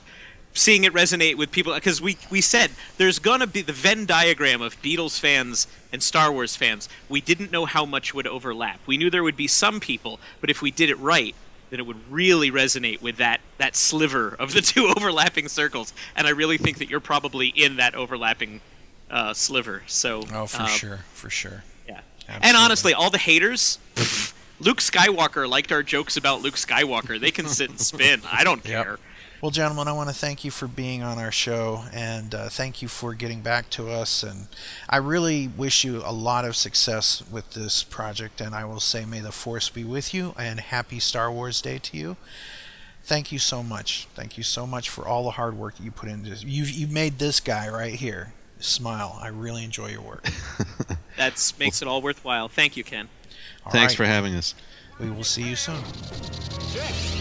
seeing it resonate with people because we we said there's gonna be the Venn diagram of Beatles fans and Star Wars fans. We didn't know how much would overlap. We knew there would be some people, but if we did it right, then it would really resonate with that that sliver of the two overlapping circles. And I really think that you're probably in that overlapping uh, sliver. So Oh, for uh, sure, for sure. Yeah. And honestly, all the haters. pff, Luke Skywalker liked our jokes about Luke Skywalker. They can sit and spin. I don't Yep. Care. Well, gentlemen, I want to thank you for being on our show and uh, thank you for getting back to us. And I really wish you a lot of success with this project. And I will say, may the force be with you and happy Star Wars Day to you. Thank you so much. Thank you so much for all the hard work that you put into this. You've, you've made this guy right here smile. I really enjoy your work. That makes it all worthwhile. Thank you, Ken. All Thanks right. for having us. We will see you soon.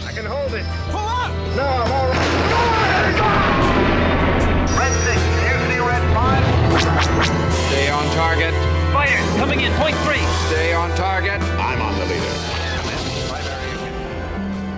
I can hold it. Pull up! No, I'm all right. Red 6, can you see red 5? Stay on target. Fire! Coming in, point three. Stay on target. I'm on the leader.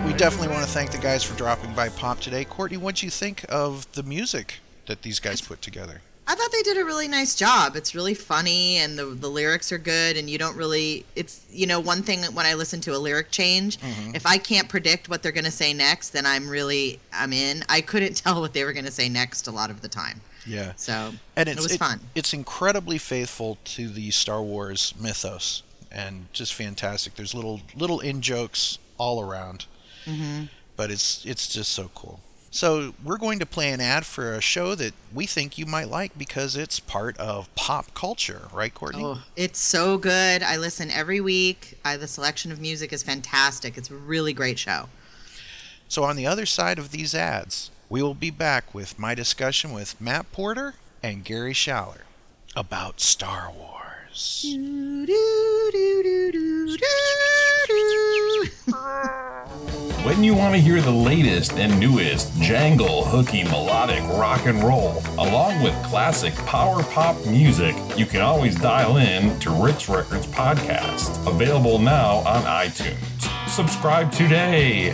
We definitely want to thank the guys for dropping by Pop today. Courtney, what'd you think of the music that these guys put together? I thought they did a really nice job. It's really funny and the the lyrics are good and you don't really it's you know one thing when I listen to a lyric change, Mm-hmm. if I can't predict what they're going to say next, then I'm really I'm in. I couldn't tell what they were going to say next a lot of the time. Yeah. So and it it's, was fun. It's incredibly faithful to the Star Wars mythos, and just fantastic. There's little little in jokes all around, Mhm. but it's it's just so cool. So we're going to play an ad for a show that we think you might like because it's part of pop culture, right, Courtney? Oh, it's so good. I listen every week. I, the selection of music is fantastic. It's a really great show. So on the other side of these ads, we will be back with my discussion with Matt Porter and Gary Schaller about Star Wars. When you want to hear the latest and newest jangle, hooky, melodic rock and roll, along with classic power pop music, you can always dial in to Ritz Records Podcast, available now on iTunes. Subscribe today.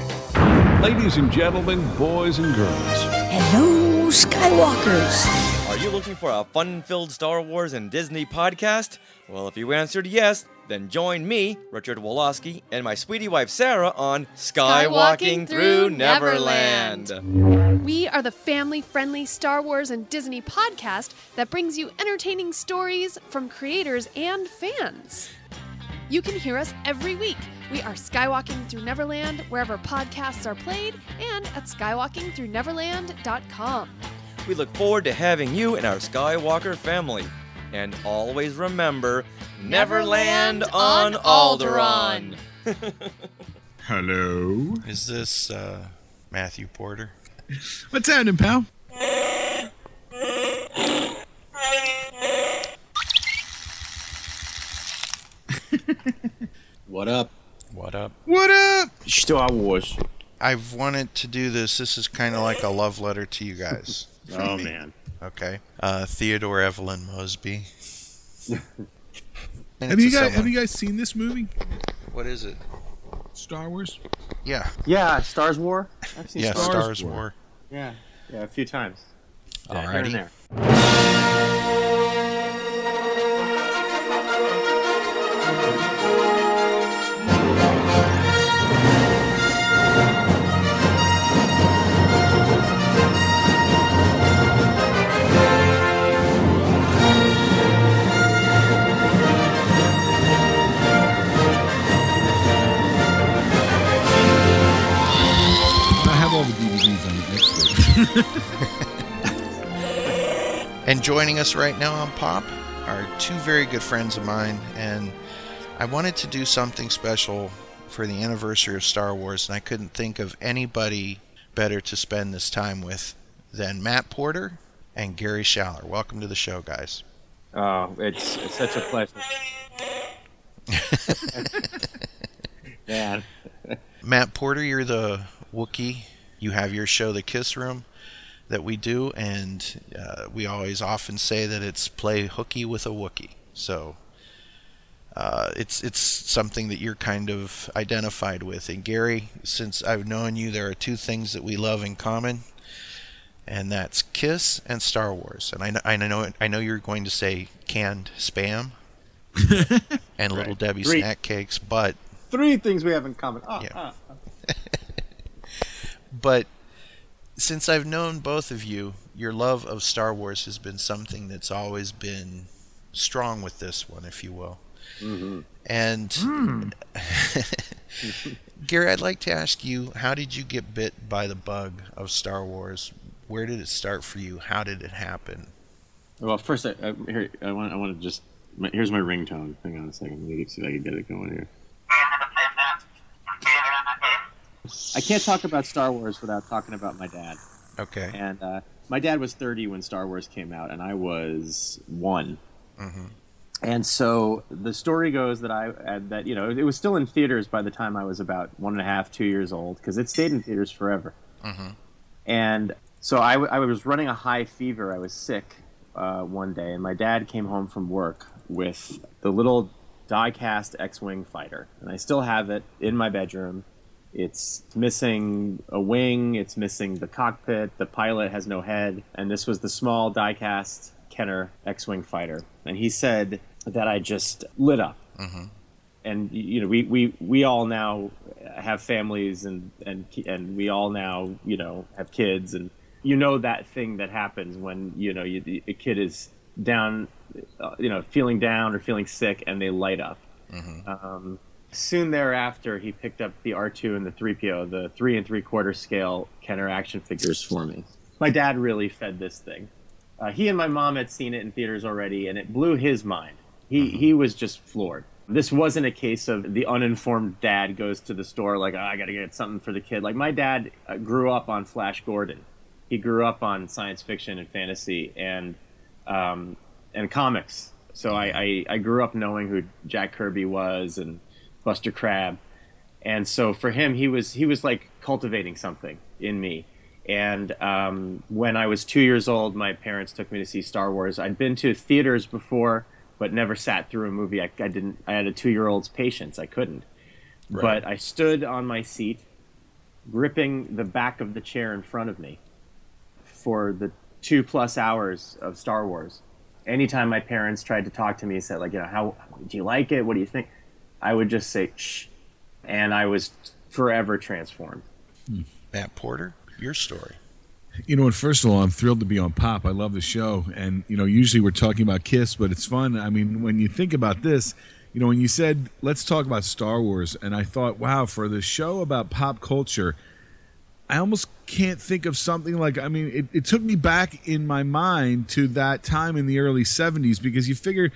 Ladies and gentlemen, boys and girls. Hello, Skywalkers. Are you looking for a fun filled Star Wars and Disney podcast? Well, if you answered yes, then join me, Richard Woloski, and my sweetie wife Sarah on Skywalking, Through Neverland. We are the family friendly Star Wars and Disney podcast that brings you entertaining stories from creators and fans. You can hear us every week. We are Skywalking Through Neverland wherever podcasts are played and at skywalkingthroughneverland.com. We look forward to having you in our Skywalker family. And always remember never land on Alderaan. Hello. Is this uh, Matthew Porter? What's happening, pal? What up? What up? What up? Star Wars. I've wanted to do this. This is kind of like a love letter to you guys. Oh, me. man. Okay. Uh, Theodore Evelyn Mosby. Have you guys someone- have you guys seen this movie? What is it? Star Wars. Yeah. Yeah, Stars War. I've seen Yeah, Stars, Stars War. Yeah, yeah, a few times. Yeah, here Alrighty. and And joining us right now on Pop are two very good friends of mine, and I wanted to do something special for the anniversary of Star Wars, and I couldn't think of anybody better to spend this time with than Matt Porter and Gary Schaller. Welcome to the show, guys. Oh, it's, it's such a pleasure. Man. Matt Porter, you're the Wookie. You have your show, The Kiss Room, that we do, and uh, we always often say that it's play hooky with a Wookie. So uh, it's it's something that you're kind of identified with. And Gary, since I've known you, there are two things that we love in common, and that's Kiss and Star Wars. And I know, I know, I know you're going to say canned spam and Little Right. Debbie Three. snack cakes, but Three things we have in common. Ah, Yeah. ah. but since I've known both of you, your love of Star Wars has been something that's always been strong with this one, if you will. Mhm. And Gary, I'd like to ask you, how did you get bit by the bug of Star Wars? Where did it start for you? How did it happen? Well, first, I, I, here, I want I want to just. My, here's my ringtone. Hang on a second. Let me see if I can get it going here. I can't talk about Star Wars without talking about my dad. Okay. And uh, my dad was 30 when Star Wars came out, and I was one. Mm-hmm. And so the story goes that I uh, that you know it was still in theaters by the time I was about one and a half, two years old because it stayed in theaters forever. Mm-hmm. And so I, w- I was running a high fever. I was sick uh, one day, and my dad came home from work with the little die-cast X-wing fighter, and I still have it in my bedroom. It's missing a wing. It's missing the cockpit. The pilot has no head, and this was the small die-cast Kenner X-wing fighter. And he said that I just lit up Mm-hmm. and you know we, we, we all now have families and, and and we all now you know have kids and you know that thing that happens when you know you, a kid is down uh, you know feeling down or feeling sick and they light up um, soon thereafter he picked up the R2 and the 3PO the three and three quarter scale Kenner action figures for me my dad really fed this thing uh, he and my mom had seen it in theaters already, and it blew his mind. He he was just floored. This wasn't a case of the uninformed dad goes to the store like "Oh, I got to get something for the kid. Like my dad uh, grew up on Flash Gordon. He grew up on science fiction and fantasy and um, and comics. So I, I I grew up knowing who Jack Kirby was and Buster Crabbe, and so for him he was he was like cultivating something in me. And um, when I was two years old, my parents took me to see Star Wars. I'd been to theaters before, but never sat through a movie. I, I didn't. I had a two-year-old's patience. I couldn't. Right. But I stood on my seat, gripping the back of the chair in front of me, for the two plus hours of Star Wars. Anytime my parents tried to talk to me, said like, you know, how do you like it? What do you think? I would just say shh, and I was forever transformed. Hmm. Matt Porter, your story. You know what? First of all, I'm thrilled to be on Pop. I love the show, and you know, usually we're talking about Kiss, but it's fun. I mean, when you think about this, you know, when you said let's talk about Star Wars, and I thought, wow, for the show about pop culture, I almost can't think of something like. I mean, it, it took me back in my mind to that time in the early '70s because you figure.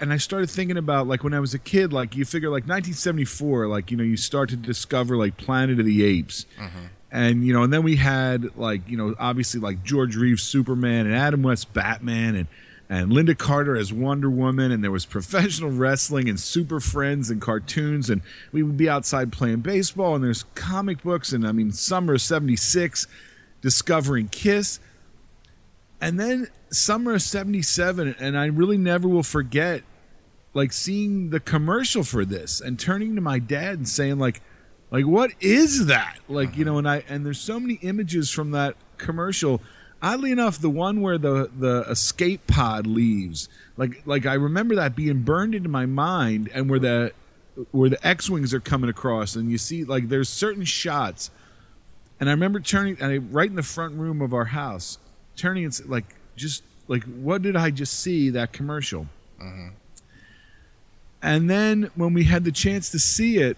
And I started thinking about like when I was a kid, like you figure like 1974, like you know you start to discover like Planet of the Apes, mm-hmm. and you know, and then we had like you know, obviously like George Reeves Superman and Adam West Batman and and Lynda Carter as Wonder Woman, and there was professional wrestling and Super Friends and cartoons, and we would be outside playing baseball, and there's comic books, and I mean, summer of '76, discovering Kiss, and then summer of 77 and i really never will forget like seeing the commercial for this and turning to my dad and saying like like what is that? Like you uh-huh. know and i and there's so many images from that commercial. Oddly enough the one where the the escape pod leaves like like i remember that being burned into my mind and where the where the x-wings are coming across and you see like there's certain shots. And I remember turning, and I, right in the front room of our house, turning and like, just like, what did I just see? That commercial. Mm-hmm. And then when we had the chance to see it,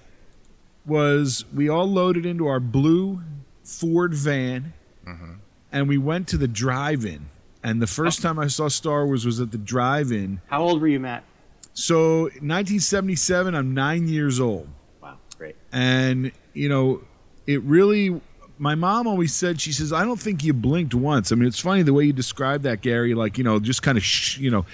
was we all loaded into our blue Ford van, mm-hmm. and we went to the drive-in. And the first oh. time I saw Star Wars was at the drive-in. How old were you, Matt? So 1977, I'm nine years old Wow, great. and you know it really my mom always said she says i don't think you blinked once. I mean it's funny the way you describe that gary like you know just kind of shh, you know.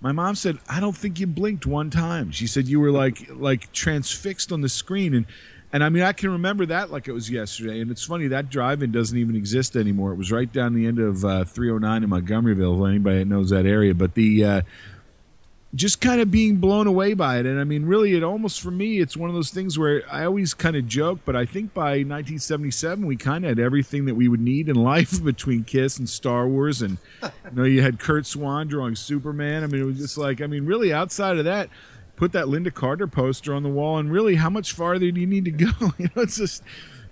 My mom said i don't think you blinked one time. She said you were like like transfixed on the screen and and i mean i can remember that like it was yesterday and it's funny that drive-in doesn't even exist anymore. It was right down the end of uh, 309 in montgomeryville if anybody knows that area but the uh, just kind of being blown away by it. And I mean, really, it almost for me, it's one of those things where I always kind of joke, but I think by 1977, we kind of had everything that we would need in life between Kiss and Star Wars. And, you know, you had Curt Swan drawing Superman. I mean, it was just like, I mean, really, outside of that, put that Lynda Carter poster on the wall, and really, how much farther do you need to go? you know, it's just.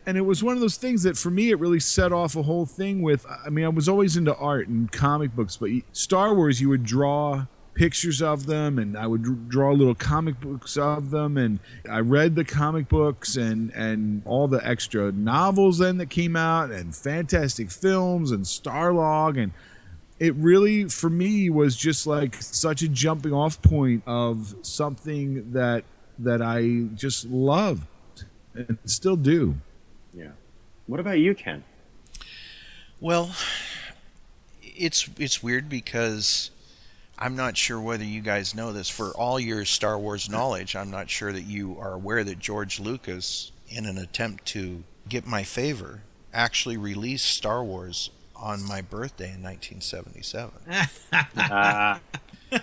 And it was one of those things that for me, it really set off a whole thing with. I mean, I was always into art and comic books, but Star Wars, you would draw pictures of them and I would draw little comic books of them and I read the comic books and and all the extra novels then that came out and fantastic films and Starlog and it really for me was just like such a jumping off point of something that that I just loved and still do. Yeah. What about you, Ken? Well, it's it's weird because I'm not sure whether you guys know this. For all your Star Wars knowledge, I'm not sure that you are aware that George Lucas, in an attempt to get my favor, actually released Star Wars on my birthday in 1977. uh,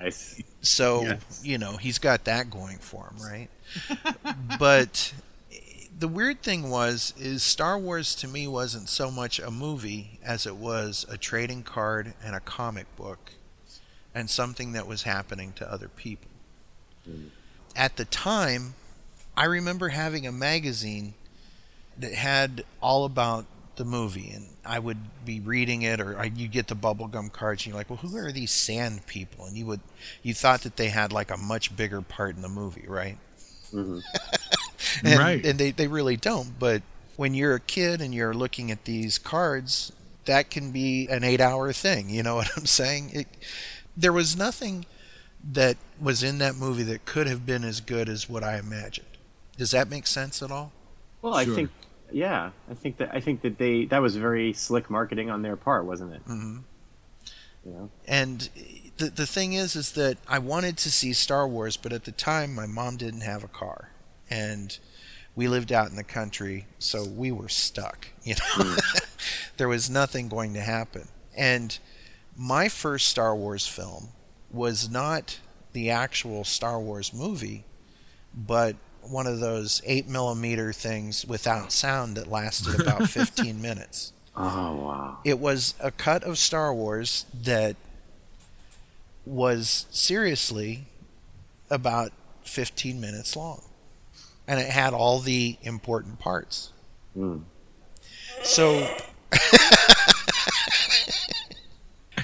nice. So, Yes. you know, he's got that going for him, right? but the weird thing was is Star Wars to me wasn't so much a movie as it was a trading card and a comic book and something that was happening to other people. Mm-hmm. At the time, I remember having a magazine that had all about the movie, and I would be reading it, or I, you get the bubblegum cards, and you're like, "Well, who are these sand people?" And you would, you thought that they had like a much bigger part in the movie, right? Mm-hmm. and, Right. And they they really don't. But when you're a kid and you're looking at these cards, that can be an eight-hour thing. You know what I'm saying? It, there was nothing that was in that movie that could have been as good as what I imagined. Does that make sense at all? Well, I think, yeah, I think that I think that they that was very slick marketing on their part, wasn't it? Mm-hmm. You know, And the the thing is, is that I wanted to see Star Wars, but at the time my mom didn't have a car, and we lived out in the country, so we were stuck. You know, there was nothing going to happen. And my first Star Wars film was not the actual Star Wars movie, but one of those eight millimeter things without sound that lasted about 15 minutes. Oh wow! It was a cut of Star Wars that was seriously about 15 minutes long. And it had all the important parts. Hmm. So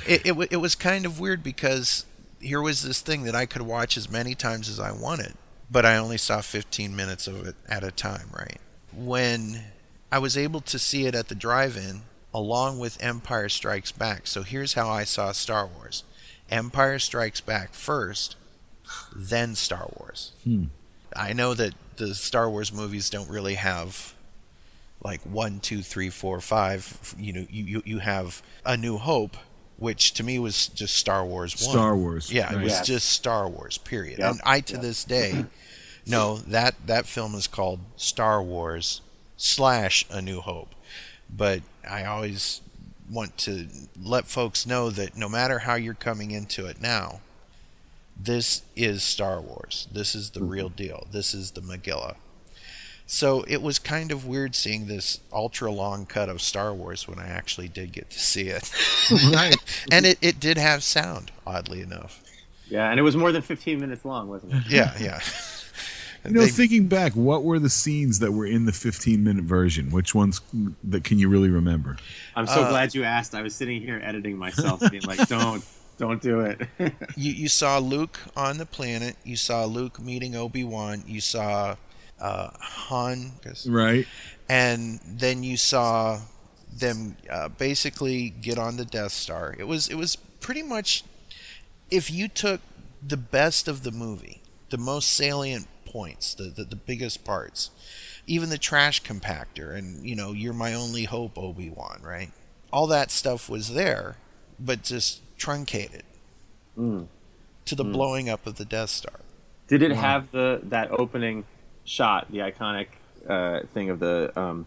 it, it, it was kind of weird because here was this thing that I could watch as many times as I wanted, but I only saw 15 minutes of it at a time, right? When I was able to see it at the drive in along with Empire Strikes Back. So here's how I saw Star Wars Empire Strikes Back first, then Star Wars. Hmm. I know that the Star Wars movies don't really have like one, two, three, four, five. You know, you you, you have A New Hope, which to me was just Star Wars. One. Star Wars, Yeah, it was Yes. just Star Wars. Period. Yep, And I to this day know that that film is called Star Wars slash A New Hope. But I always want to let folks know that no matter how you're coming into it now, this is Star Wars. This is the real mm-hmm. deal. This is the Megillah. So it was kind of weird seeing this ultra long cut of Star Wars when I actually did get to see it. Right. and it, it did have sound, oddly enough. Yeah, and it was more than 15 minutes long, wasn't it? Yeah, yeah. You know, They- thinking back, what were the scenes that were in the 15 minute version? Which ones that can you really remember? I'm so Uh, glad you asked. I was sitting here editing myself, being like, "Don't, don't do it." you you saw Luke on the planet. You saw Luke meeting Obi Wan. You saw uh, Han, Right. And then you saw them uh, basically get on the Death Star. It was it was pretty much if you took the best of the movie, the most salient points, the the, the biggest parts, even the trash compactor, and you know, you're my only hope, Obi Wan, right? All that stuff was there, but just truncated Mm. to the Mm. blowing up of the Death Star. Did it Wow. have the that opening shot, the iconic uh, thing of the um,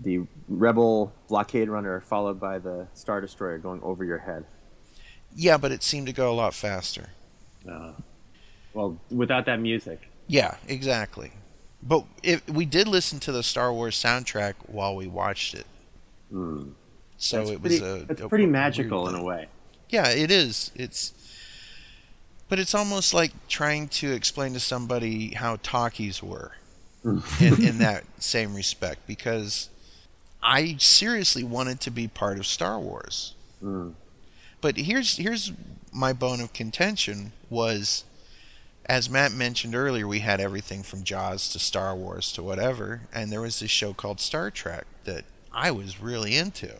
the rebel blockade runner followed by the star destroyer going over your head? Yeah, but it seemed to go a lot faster. Uh, well, without that music. Yeah, exactly. But it, we did listen to the Star Wars soundtrack while we watched it. Mm. So That's it pretty, was a It's a pretty weird magical in a way. Yeah, it is. It's but it's almost like trying to explain to somebody how talkies were in, in that same respect because I seriously wanted to be part of Star Wars. Mm. But here's here's my bone of contention was as Matt mentioned earlier, we had everything from Jaws to Star Wars to whatever, and there was this show called Star Trek that I was really into.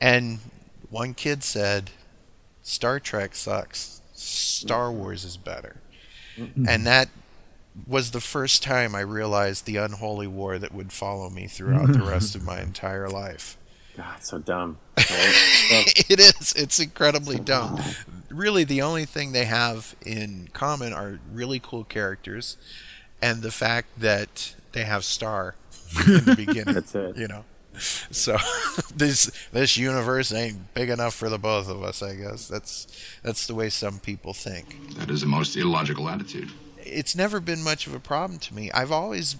And one kid said, Star Trek sucks. Star Wars is better. Mm-hmm. And that was the first time I realized the unholy war that would follow me throughout the rest of my entire life. God, so dumb. it is. It's incredibly dumb. Really, the only thing they have in common are really cool characters, and the fact that they have Star in the beginning. That's it. You know, so this this universe ain't big enough for the both of us. I guess that's that's the way some people think. That is the most illogical attitude. It's never been much of a problem to me. I've always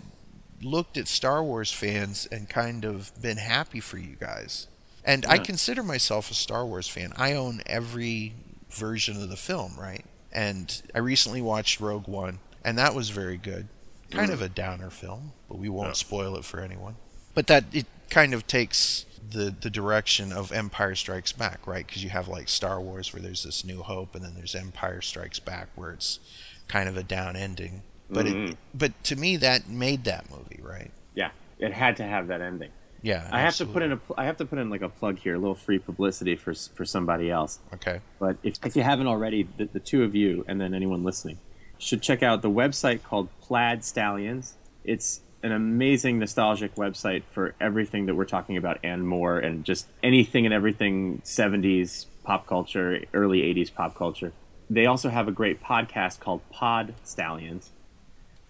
looked at Star Wars fans and kind of been happy for you guys. And I consider myself a Star Wars fan. I own every version of the film, right? And I recently watched Rogue One, and that was very good. Kind of a downer film, but we won't spoil it for anyone. But that it kind of takes the the direction of Empire Strikes Back, right? Because you have like Star Wars where there's this New Hope, and then there's Empire Strikes Back where it's kind of a down ending. But Mhm. it, but to me that made that movie, right? Yeah, it had to have that ending. Yeah, I have to put in a I have to put in like a plug here, a little free publicity for for somebody else. Okay. But if, if you haven't already, the, the two of you and then anyone listening should check out the website called Plaid Stallions. It's an amazing nostalgic website for everything that we're talking about and more, and just anything and everything 70s pop culture, early 80s pop culture. They also have a great podcast called Pod Stallions,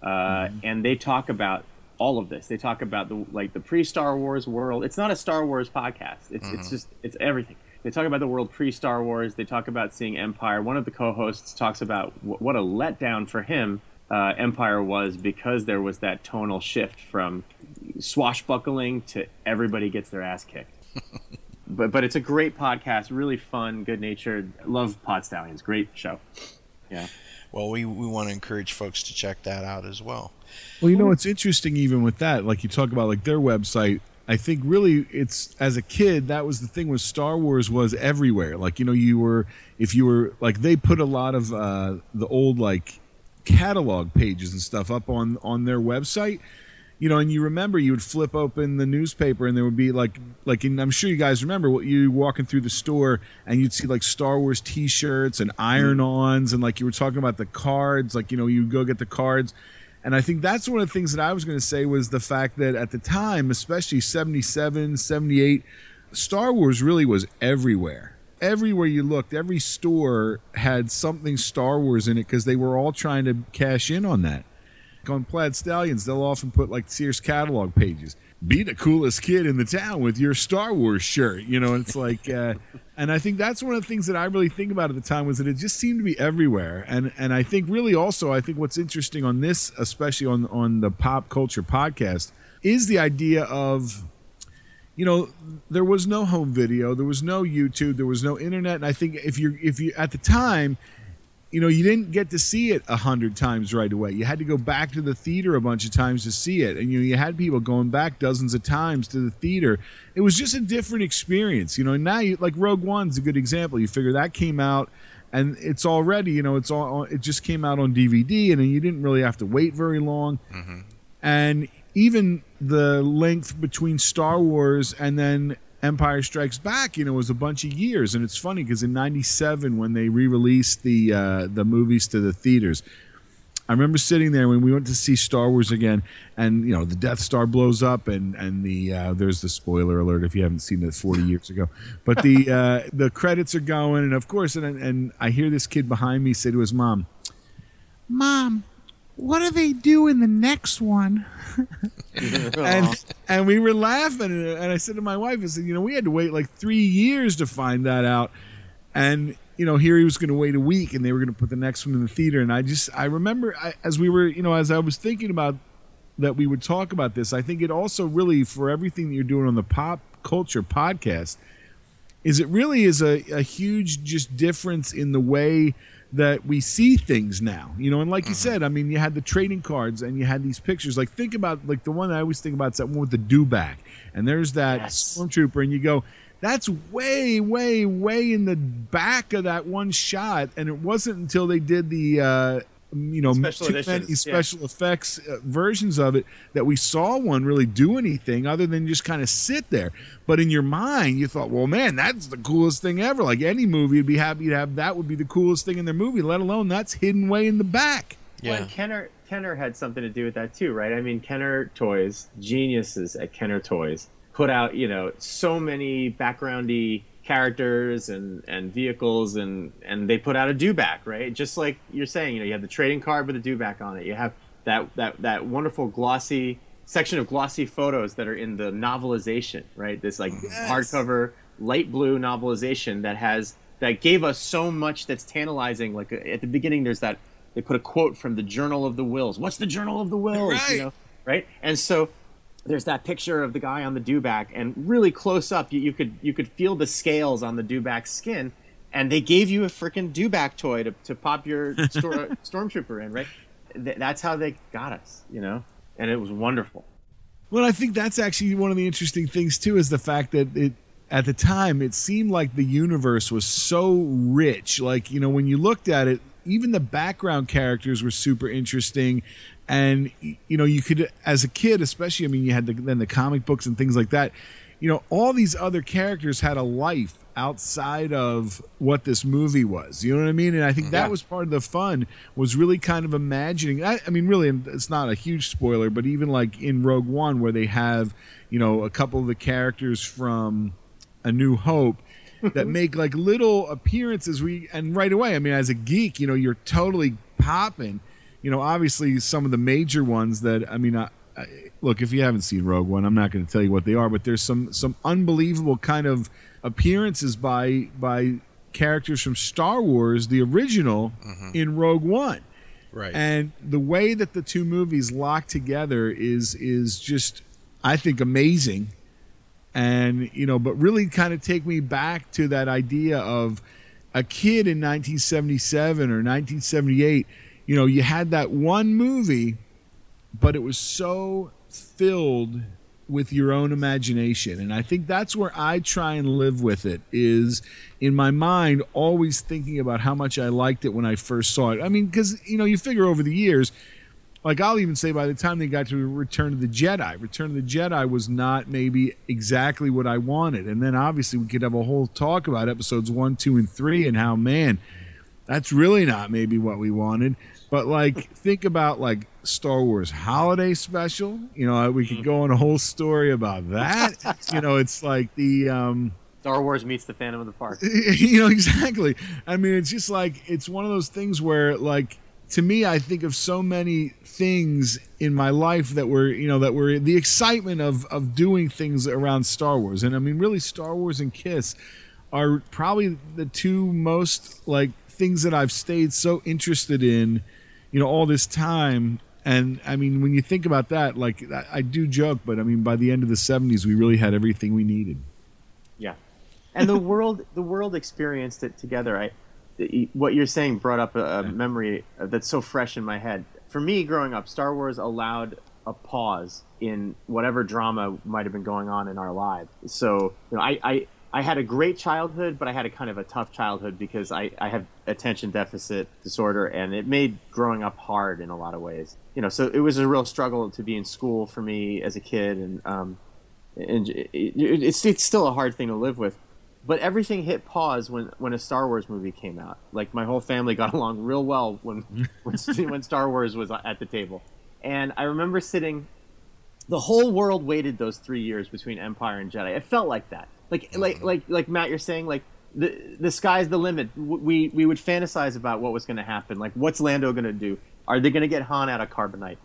uh, and they talk about all of this. They talk about the like the pre Star Wars world. It's not a Star Wars podcast. It's it's Mhm. just it's everything. They talk about the world pre Star Wars. They talk about seeing Empire. One of the co-hosts talks about wh- what a letdown for him uh, Empire was because there was that tonal shift from swashbuckling to everybody gets their ass kicked. but but it's a great podcast, really fun, good natured. Love Pod Stallions, great show. Yeah. Well, we we want to encourage folks to check that out as well. Well, you know what's interesting, even with that, like you talk about, like their website. I think really, it's as a kid that was the thing with Star Wars was everywhere. Like you know, you were if you were like they put a lot of uh, the old like catalog pages and stuff up on on their website. You know, and you remember you would flip open the newspaper and there would be like like I'm sure you guys remember what you walking through the store and you'd see like Star Wars T-shirts and mm-hmm. iron-ons and like you were talking about the cards. Like you know, you go get the cards. And I think that's one of the things that I was going to say was the fact that at the time, especially 77, 78, Star Wars really was everywhere. Everywhere you looked, every store had something Star Wars in it because they were all trying to cash in on that. On Plaid Stallions, they'll often put like Sears catalog pages. Be the coolest kid in the town with your Star Wars shirt. You know, it's like, uh, and I think that's one of the things that I really think about at the time was that it just seemed to be everywhere. And and I think really also I think what's interesting on this, especially on on the pop culture podcast, is the idea of you know there was no home video there was no youtube there was no internet and i think if you if you at the time you know you didn't get to see it a hundred times right away. You had to go back to the theater a bunch of times to see it and you know you had people going back dozens of times to the theater. It was just a different experience you know now you like rogue one's a good example. You figure that came out and it's already you know it's all it just came out on dvd and you didn't really have to wait very long. Mm-hmm. And even the length between Star Wars and then Empire Strikes Back, you know, was a bunch of years. And it's funny because in '97, when they re-released the uh, the movies to the theaters, I remember sitting there when we went to see Star Wars again, and you know, the Death Star blows up, and and the uh, there's the spoiler alert if you haven't seen it 40 years ago, but the uh, the credits are going, and of course, and and I hear this kid behind me say to his mom, "Mom." What do they do in the next one? and and we were laughing, and I said to my wife, I said, you know, we had to wait like three years to find that out, and you know, here he was going to wait a week, and they were going to put the next one in the theater. And I just, I remember I, as we were, you know, as I was thinking about that we would talk about this, I think it also really for everything that you're doing on the pop culture podcast is it really is a, a huge just difference in the way that we see things now you know and like you said i mean you had the trading cards and you had these pictures like think about like the one i always think about is that one with the dewback and there's that stormtrooper and you go that's way way way in the back of that one shot and it wasn't until they did the uh you know Special too many editions, yeah. special effects uh, versions of it that we saw one really do anything other than just kind of sit there but in your mind you thought well man that's the coolest thing ever like any movie you'd be happy to have that would be the coolest thing in their movie let alone that's hidden way in the back Well, and Kenner Kenner had something to do with that too, right? I mean, Kenner Toys, geniuses at Kenner Toys, put out you know so many backgroundy characters and and vehicles and and they put out a dewback, right? Just like you're saying, you know, you have the trading card with a dewback on it. You have that that that wonderful glossy section of glossy photos that are in the novelization, right? This like hardcover light blue novelization that has that gave us so much that's tantalizing. Like at the beginning, there's that they put a quote from the Journal of the Whills. What's the Journal of the Whills? Right. You know, right? And so there's that picture of the guy on the dewback, and really close up, you, you could you could feel the scales on the dewback's skin. And they gave you a freaking dewback toy to, to pop your stor- stormtrooper in, right? Th- that's how they got us, you know. And it was wonderful. Well, I think that's actually one of the interesting things too is the fact that it at the time it seemed like the universe was so rich. Like, you know, when you looked at it, even the background characters were super interesting and you know, you could as a kid especially, I mean, you had the, then the comic books and things like that. You know, all these other characters had a life outside of what this movie was. You know what I mean? And I think that Yeah. was part of the fun was really kind of imagining. I, I mean, really, it's not a huge spoiler, but even like in Rogue One, where they have you know a couple of the characters from A New Hope that make like little appearances. We and right away, I mean, as a geek, you know, you're totally popping. You know, obviously some of the major ones that I mean, I, I, look if you haven't seen Rogue One, I'm not going to tell you what they are, but there's some some unbelievable kind of appearances by by characters from Star Wars, the original, mm-hmm. in Rogue One. Right. And the way that the two movies lock together is is just I think amazing. And you know, but really kind of take me back to that idea of a kid in 1977 or 1978, you know, you had that one movie but it was so filled with your own imagination. And i think that's where i try and live with it is in my mind always thinking about how much i liked it when i first saw it. I mean because you know you figure over the years like i'll even say by the time they got to return of the jedi return of the jedi was not maybe exactly what i wanted. And then obviously we could have a whole talk about episodes one two and three and how man that's really not maybe what we wanted. But like, think about like Star Wars Holiday Special. You know, we could go on a whole story about that. you know, it's like the um, Star Wars meets the Phantom of the Park. you know exactly. I mean, it's just like it's one of those things where like to me, I think of so many things in my life that were you know that were the excitement of of doing things around Star Wars, and I mean, really, Star Wars and Kiss are probably the two most like things that I've stayed so interested in, you know, all this time. And I mean, when you think about that, like I, I do joke, but I mean, by the end of the '70s, we really had everything we needed. Yeah, and the world the world experienced it together. I the- what you're saying brought up a, a memory uh, that's so fresh in my head. For me, growing up, Star Wars allowed a pause in whatever drama might have been going on in our lives. So you know, I. I I had a great childhood, but I had a kind of a tough childhood because I, I have attention deficit disorder, and it made growing up hard in a lot of ways. You know, so it was a real struggle to be in school for me as a kid, and um, and it, it, it's it's still a hard thing to live with. But everything hit pause when, when a Star Wars movie came out. Like my whole family got along real well when when, when Star Wars was at the table, and I remember sitting. The whole world waited those three years between Empire and Jedi. It felt like that. Like like like like Matt, you're saying like the the sky's the limit. We we would fantasize about what was going to happen. Like what's Lando going to do? Are they going to get Han out of carbonite?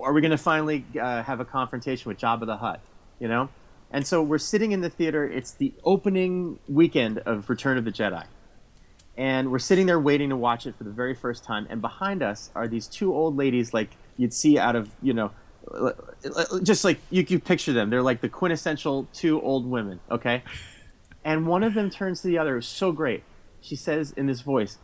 Are we going to finally uh, have a confrontation with Jabba the Hutt? You know, and so we're sitting in the theater. It's the opening weekend of Return of the Jedi, and we're sitting there waiting to watch it for the very first time. And behind us are these two old ladies, like you'd see out of you know, just like you could picture them. They're like the quintessential two old women. Okay, and one of them turns to the other. It was so great. She says in this voice,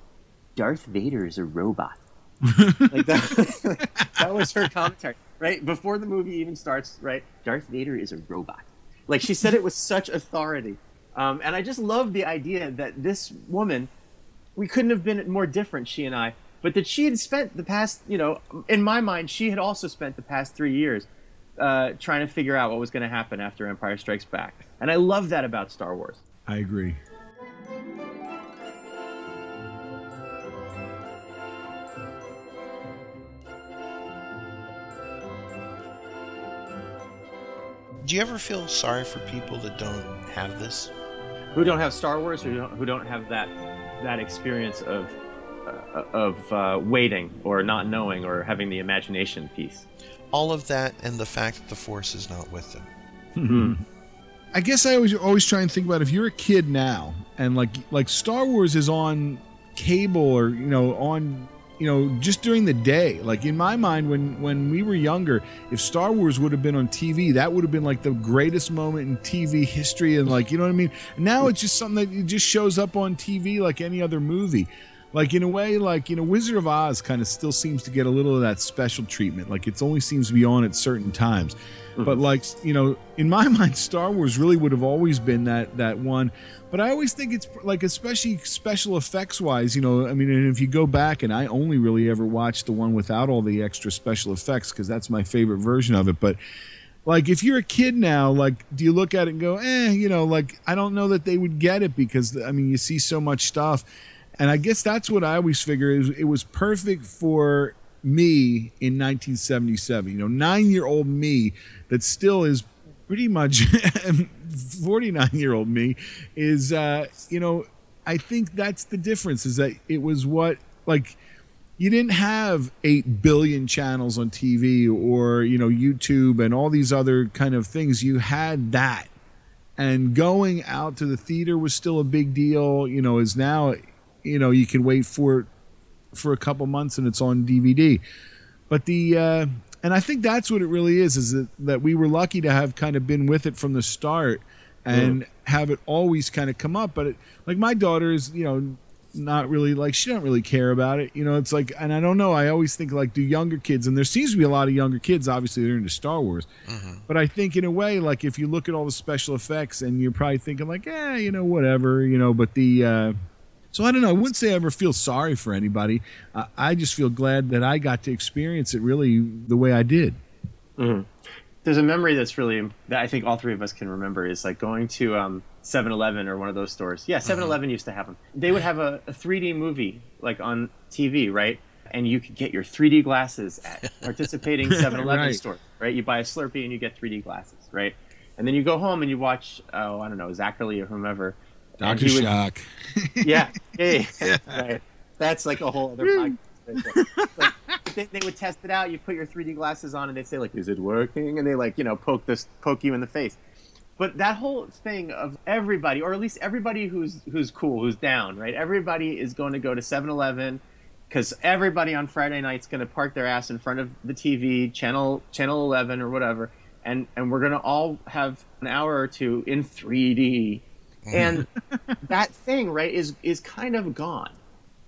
"Darth Vader is a robot." like that, that was her commentary, right? Before the movie even starts, right? Darth Vader is a robot. Like she said it with such authority. Um, and I just love the idea that this woman, we couldn't have been more different, she and I, but that she had spent the past, you know, in my mind, she had also spent the past three years uh, trying to figure out what was going to happen after Empire Strikes Back. And I love that about Star Wars. I agree. Do you ever feel sorry for people that don't have this? Who don't have Star Wars, or who don't, who don't have that that experience of of uh, waiting, or not knowing, or having the imagination piece. All of that, and the fact that the Force is not with them. Mm-hmm. I guess I always always try and think about if you're a kid now and like like Star Wars is on cable or you know on you know just during the day like in my mind when when we were younger if Star Wars would have been on TV that would have been like the greatest moment in TV history and like you know what I mean now it's just something that it just shows up on TV like any other movie like in a way like you know Wizard of Oz kind of still seems to get a little of that special treatment. Like it only seems to be on at certain times. But like you know in my mind star wars really would have always been that that one. But i always think it's like especially special effects wise you know i mean and if you go back and i only really ever watched the one without all the extra special effects because that's my favorite version of it. But like if you're a kid now like do you look at it and go eh you know like i don't know that they would get it because i mean you see so much stuff and i guess that's what i always figure is it was perfect for me in 1977 you know nine year old me that still is pretty much 49 year old me is uh you know i think that's the difference is that it was what like you didn't have 8 billion channels on tv or you know youtube and all these other kind of things. You had that. And going out to the theater was still a big deal you know is now you know you can wait for it for a couple months and it's on dvd but the uh and I think that's what it really is is that, that we were lucky to have kind of been with it from the start and Mm. have it always kind of come up. But it, like my daughter is you know not really like she don't really care about it. You know it's like and I don't know I always think like do younger kids and there seems to be a lot of younger kids obviously they're into Star Wars. But I think in a way like if you look at all the special effects and you're probably thinking like yeah you know whatever you know but the uh so I don't know. I wouldn't say I ever feel sorry for anybody. I, I just feel glad that I got to experience it really the way I did. hmm There's a memory that's really that I think all three of us can remember is like going to um, 7-Eleven or one of those stores. Yeah, 7-Eleven used to have them. They would have a, a 3D movie like on TV, right? And you could get your 3D glasses at participating 7-Eleven Right. store, right? You buy a Slurpee and you get 3D glasses, right? And then you go home and you watch, oh, I don't know, Zacherley or whomever. And Dr. he would- Shock. yeah, yeah, yeah. Right. That's like a whole other podcast. Like, they, they would test it out. You put your 3D glasses on, and they'd say like, "Is it working?" And they like, you know, poke this, poke you in the face. But that whole thing of everybody, or at least everybody who's who's cool, who's down, right? Everybody is going to go to 7-Eleven because everybody on Friday night's going to park their ass in front of the TV, channel channel 11 or whatever, and and we're going to all have an hour or two in 3D. Mm-hmm. And that thing, right, is is kind of gone.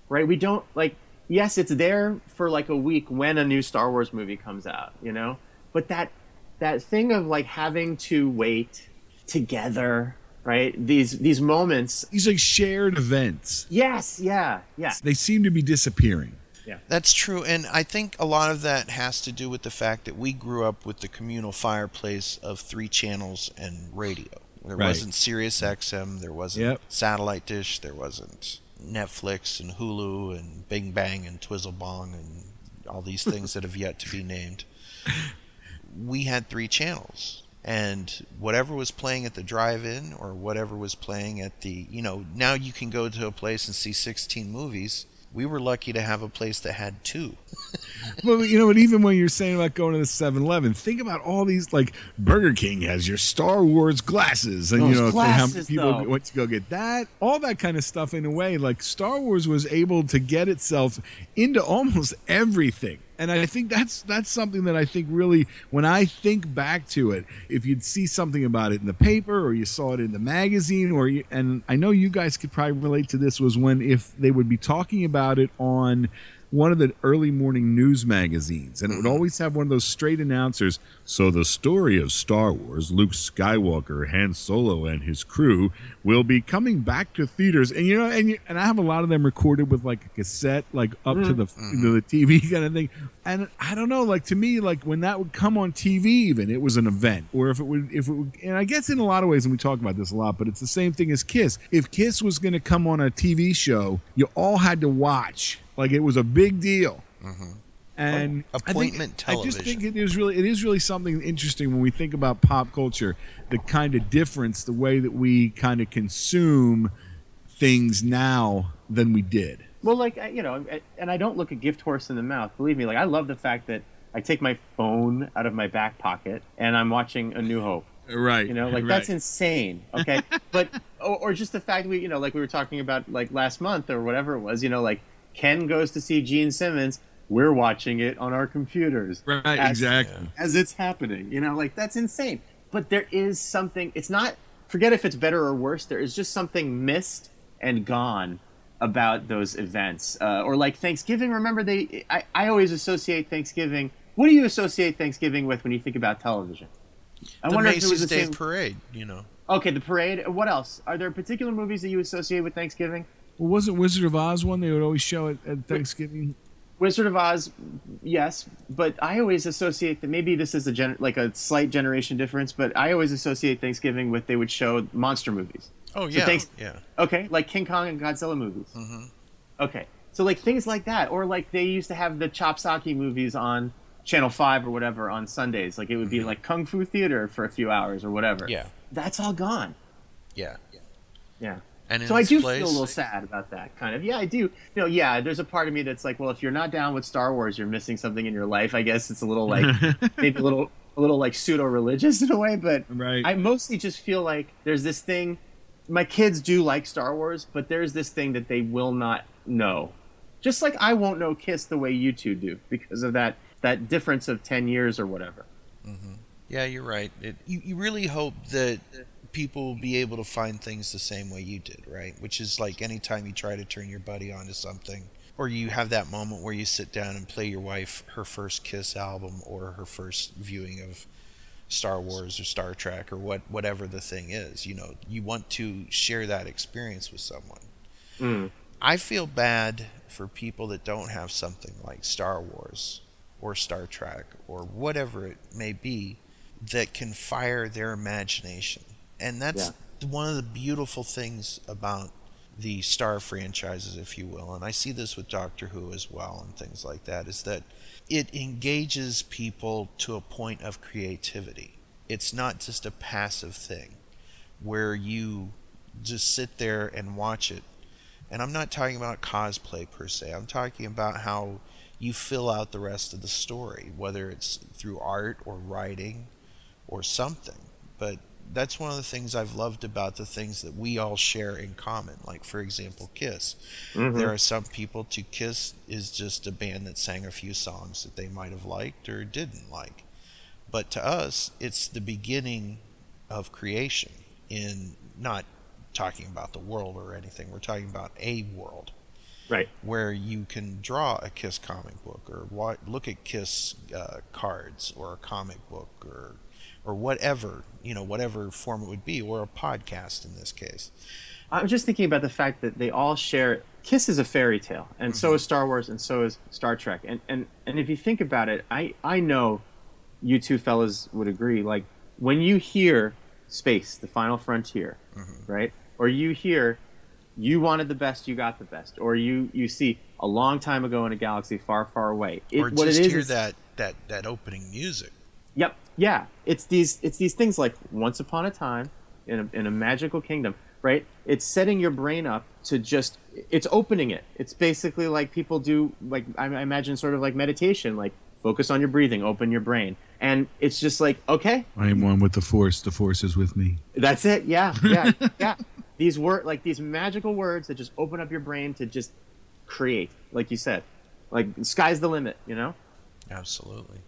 Right? We don't like yes, it's there for like a week when a new Star Wars movie comes out, you know? But that that thing of like having to wait together, right? These these moments. These like shared events. Yes, yeah, yeah. They seem to be disappearing. Yeah. That's true, and I think a lot of that has to do with the fact that we grew up with the communal fireplace of three channels and radio. There Right. wasn't Sirius XM, there wasn't Yep. satellite dish, there wasn't Netflix and Hulu and Bing Bang and Twizzle Bong and all these things that have yet to be named. We had three channels. And whatever was playing at the drive-in or whatever was playing at the, you know, now you can go to a place and see 16 movies We were lucky to have a place that had two. well, you know, but even when you're saying about going to the 7-Eleven, think about all these like Burger King has your Star Wars glasses, and Those you know how many people though. went to go get that, all that kind of stuff. In a way, like Star Wars was able to get itself into almost everything. And I think that's that's something that I think really, when I think back to it, if you'd see something about it in the paper or you saw it in the magazine, or you, and I know you guys could probably relate to this, was when if they would be talking about it on one of the early morning news magazines, and it would mm-hmm. always have one of those straight announcers. So the story of Star Wars, Luke Skywalker, Han Solo, and his crew will be coming back to theaters, and you know, and you, and I have a lot of them recorded with like a cassette, like up to the mm-hmm. to the TV kind of thing. And I don't know, like to me, like when that would come on TV, even it was an event, or if it would, if it would, and I guess in a lot of ways, and we talk about this a lot, but it's the same thing as Kiss. If Kiss was going to come on a TV show, you all had to watch, like it was a big deal. Mm-hmm. And Oh, I think- appointment I just think it is really it is really something interesting when we think about pop culture, the kind of difference, the way that we kind of consume things now than we did. Well, like you know, and I don't look a gift horse in the mouth. Believe me, like I love the fact that I take my phone out of my back pocket and I'm watching A New Hope. Right. You know, like right. that's insane. Okay, but or, or just the fact we, you know, like we were talking about like last month or whatever it was. You know, like Ken goes to see Gene Simmons. We're watching it on our computers. Right, as- exactly. As it's happening. You know, like that's insane. But there is something. It's not. Forget if it's better or worse. There is just something missed and gone about those events. Uh, or like Thanksgiving. Remember, they. I, I always associate Thanksgiving. What do you associate Thanksgiving with when you think about television? I the wonder if it Macy's was the Day same. Parade, you know. Okay, the parade. What else? Are there particular movies that you associate with Thanksgiving? Well, wasn't Wizard of Oz one they would always show at, at Thanksgiving? Wizard of Oz, yes, but I always associate that. Maybe this is a gen- like a slight generation difference, but I always associate Thanksgiving with they would show monster movies. Oh yeah, So yeah, thanks- yeah. Okay, like King Kong and Godzilla movies. Mm-hmm. Okay, so like things like that, or like they used to have the chopsocky movies on Channel Five or whatever on Sundays. Like it would be like Kung Fu Theater for a few hours or whatever. Mm-hmm. Yeah. that's all gone. Yeah. Yeah. And in so I do place- feel a little sad about that, kind of. Yeah, I do. You know, yeah, there's a part of me that's like, well, if you're not down with Star Wars, you're missing something in your life. I guess it's a little like maybe a little a little like pseudo religious in a way, but right. I mostly just feel like there's this thing. My kids do like Star Wars, but there's this thing that they will not know. Just like I won't know Kiss the way you two do because of that that difference of ten years or whatever. Mm-hmm. Yeah, you're right. It, you, you really hope that people will be able to find things the same way you did, right? Which is like anytime you try to turn your buddy onto something, or you have that moment where you sit down and play your wife her first Kiss album or her first viewing of Star Wars or Star Trek or what whatever the thing is. You know, you want to share that experience with someone. Mm. I feel bad for people that don't have something like Star Wars or Star Trek or whatever it may be that can fire their imagination. And that's one of the beautiful things about the Star franchises, if you will. And I see this with Doctor Who as well and things like that, is that it engages people to a point of creativity. It's not just a passive thing where you just sit there and watch it. And I'm not talking about cosplay per se. I'm talking about how you fill out the rest of the story, whether it's through art or writing or something. But that's one of the things I've loved about the things that we all share in common. Like, for example, Kiss. Mhm. There are some people to Kiss is just a band that sang a few songs that they might have liked or didn't like. But to us, it's the beginning of creation in not talking about the world or anything. We're talking about a world. Right. Where you can draw a Kiss comic book or look at Kiss uh, cards or a comic book or or whatever, you know, whatever form it would be, or a podcast in this case. I'm just thinking about the fact that they all share. Kiss is a fairy tale, and so mm-hmm. is Star Wars, and so is Star Trek. And and and if you think about it, I I know you two fellas would agree. Like when you hear space, the final frontier, mm-hmm. right? Or you hear you wanted the best, you got the best, or you you see a long time ago in a galaxy far far away. It, or what just it is hear that, that, that opening music. Yep. Yeah. It's these it's these things like once upon a time in a, in a magical kingdom, right? It's setting your brain up to just it's opening it. It's basically like people do like I I imagine sort of like meditation, like focus on your breathing, open your brain. And it's just like, okay, I am one with the force. The force is with me. that's it. Yeah, yeah, yeah. These word like these magical words that just open up your brain to just create, like you said. Like sky's the limit, you know? Absolutely.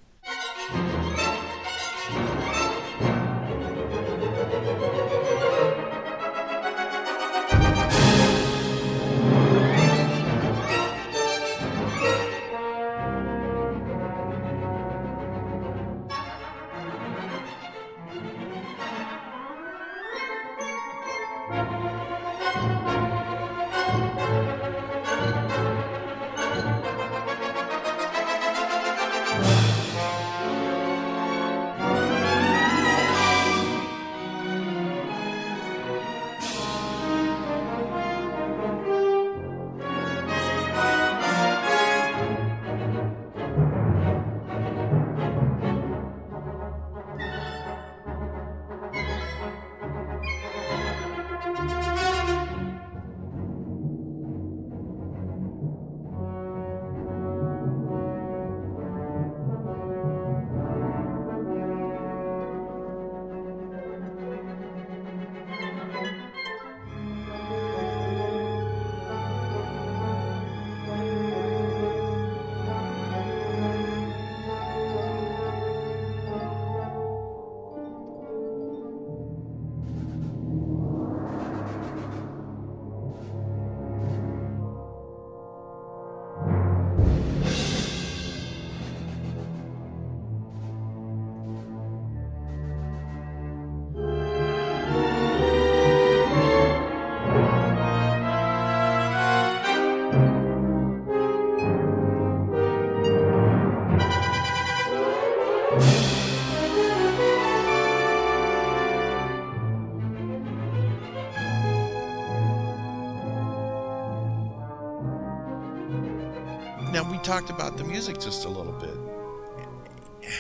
Talked about the music just a little bit.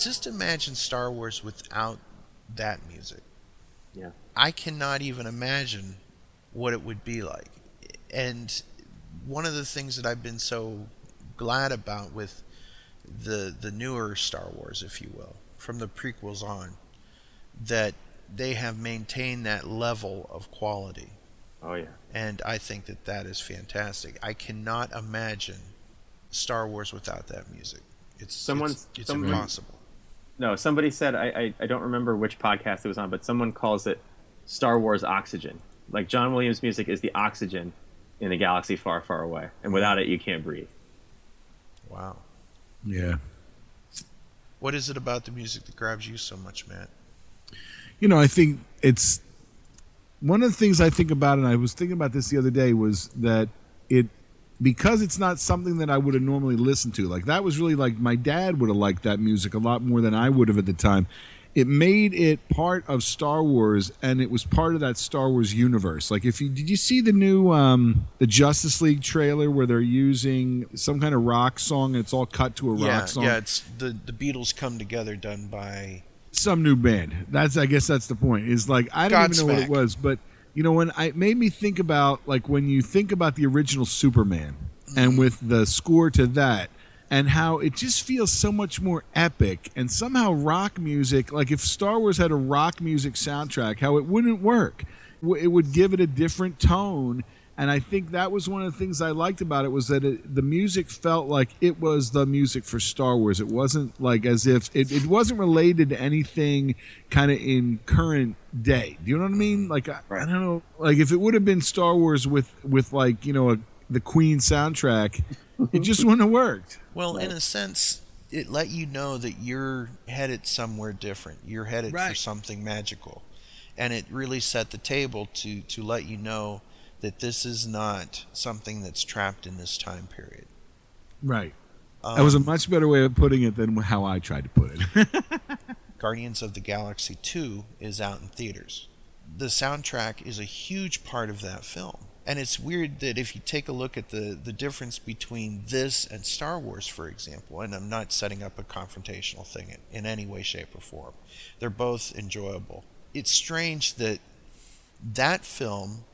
Just imagine Star Wars without that music. Yeah. I cannot even imagine what it would be like. And one of the things that I've been so glad about with the the newer Star Wars, if you will, from the prequels on, that they have maintained that level of quality. Oh yeah. And I think that that is fantastic. I cannot imagine Star Wars without that music. It's Someone- it's, it's someone- impossible. No, somebody said I, I I don't remember which podcast it was on, but someone calls it Star Wars oxygen. Like John Williams' music is the oxygen in a galaxy far, far away, and without it, you can't breathe. Wow. Yeah. What is it about the music that grabs you so much, Matt? You know, I think it's one of the things I think about, and I was thinking about this the other day, was that it because it's not something that I would have normally listened to. Like that was really like my dad would have liked that music a lot more than I would have at the time. It made it part of Star Wars, and it was part of that Star Wars universe. Like, if you did you see the new um, the Justice League trailer where they're using some kind of rock song and it's all cut to a yeah, rock song? yeah. It's the the Beatles come together, done by some new band. That's I guess that's the point. Is like I don't even know what it was, but you know when I it made me think about like when you think about the original Superman and mm. with the score to that and how it just feels so much more epic and somehow rock music like if Star Wars had a rock music soundtrack how it wouldn't work. It would give it a different tone and I think that was one of the things I liked about it was that it, the music felt like it was the music for Star Wars. It wasn't like as if it, it wasn't related to anything kind of in current day. Do you know what I mean? Like I, I don't know. Like if it would have been Star Wars with with like you know a, the Queen soundtrack, it just wouldn't have worked. Well, in a sense, it let you know that you're headed somewhere different. You're headed for something magical, and it really set the table to to let you know that this is not something that's trapped in this time period. Right. that was a Um, much better way of putting it than how I tried to put it. Guardians of the Galaxy 2 is out in theaters. The soundtrack is a huge part of that film. And it's weird that if you take a look at the, the difference between this and Star Wars, for example, and I'm not setting up a confrontational thing in, in any way, shape, or form, they're both enjoyable. It's strange that That film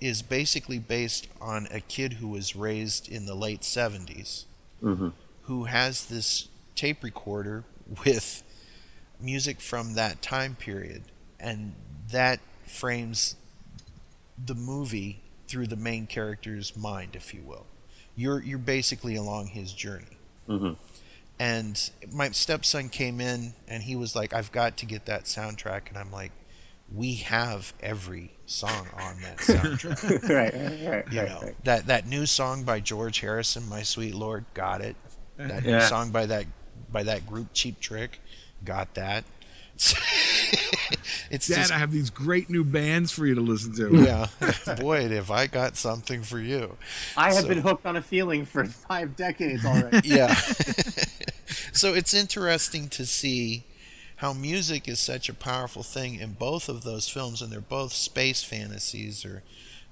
is basically based on a kid who was raised in the late 70s Mhm. who has this tape recorder with music from that time period and that frames the movie through the main character's mind if you will you're you're basically along his journey Mm-hmm. and my stepson came in and he was like i've got to get that soundtrack and i'm like we have every song on that soundtrack Right, right, right, you right, know right. that that new song by george harrison my sweet lord got it that new song by that by that group cheap trick got that it's Dad, just I have these great new bands for you to listen to. yeah boy have i got something for you I have So- been hooked on a feeling for five decades already. yeah. so it's interesting to see how music is such a powerful thing in both of those films, and they're both space fantasies or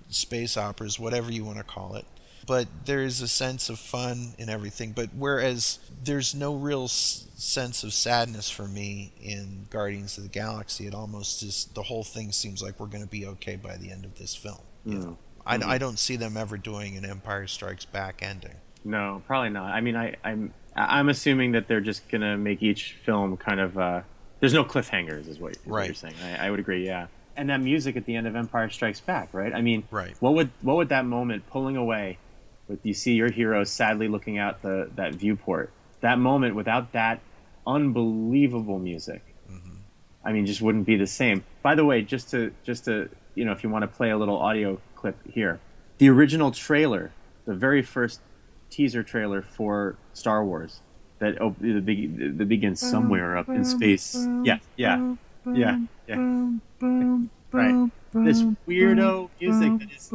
space operas, whatever you want to call it. But there is a sense of fun in everything. But whereas there's no real s- sense of sadness for me in Guardians of the Galaxy, it almost just the whole thing seems like we're going to be okay by the end of this film. You know, I. I don't see them ever doing an Empire Strikes Back ending. No, probably not. I mean, I, I'm I'm assuming that they're just gonna make each film kind of. Uh, there's no cliffhangers, is what, is what you're saying. I, I would agree. Yeah, and that music at the end of Empire Strikes Back, right? I mean, Right. What would what would that moment pulling away, with you see your hero sadly looking out the that viewport? That moment without that unbelievable music, mm-hmm. I mean, just wouldn't be the same. By the way, just to just to you know, if you want to play a little audio clip here, the original trailer, the very first teaser trailer for Star Wars, that op- the big that begins somewhere up in space. Yeah, yeah, yeah, yeah. Right. This weirdo music that is.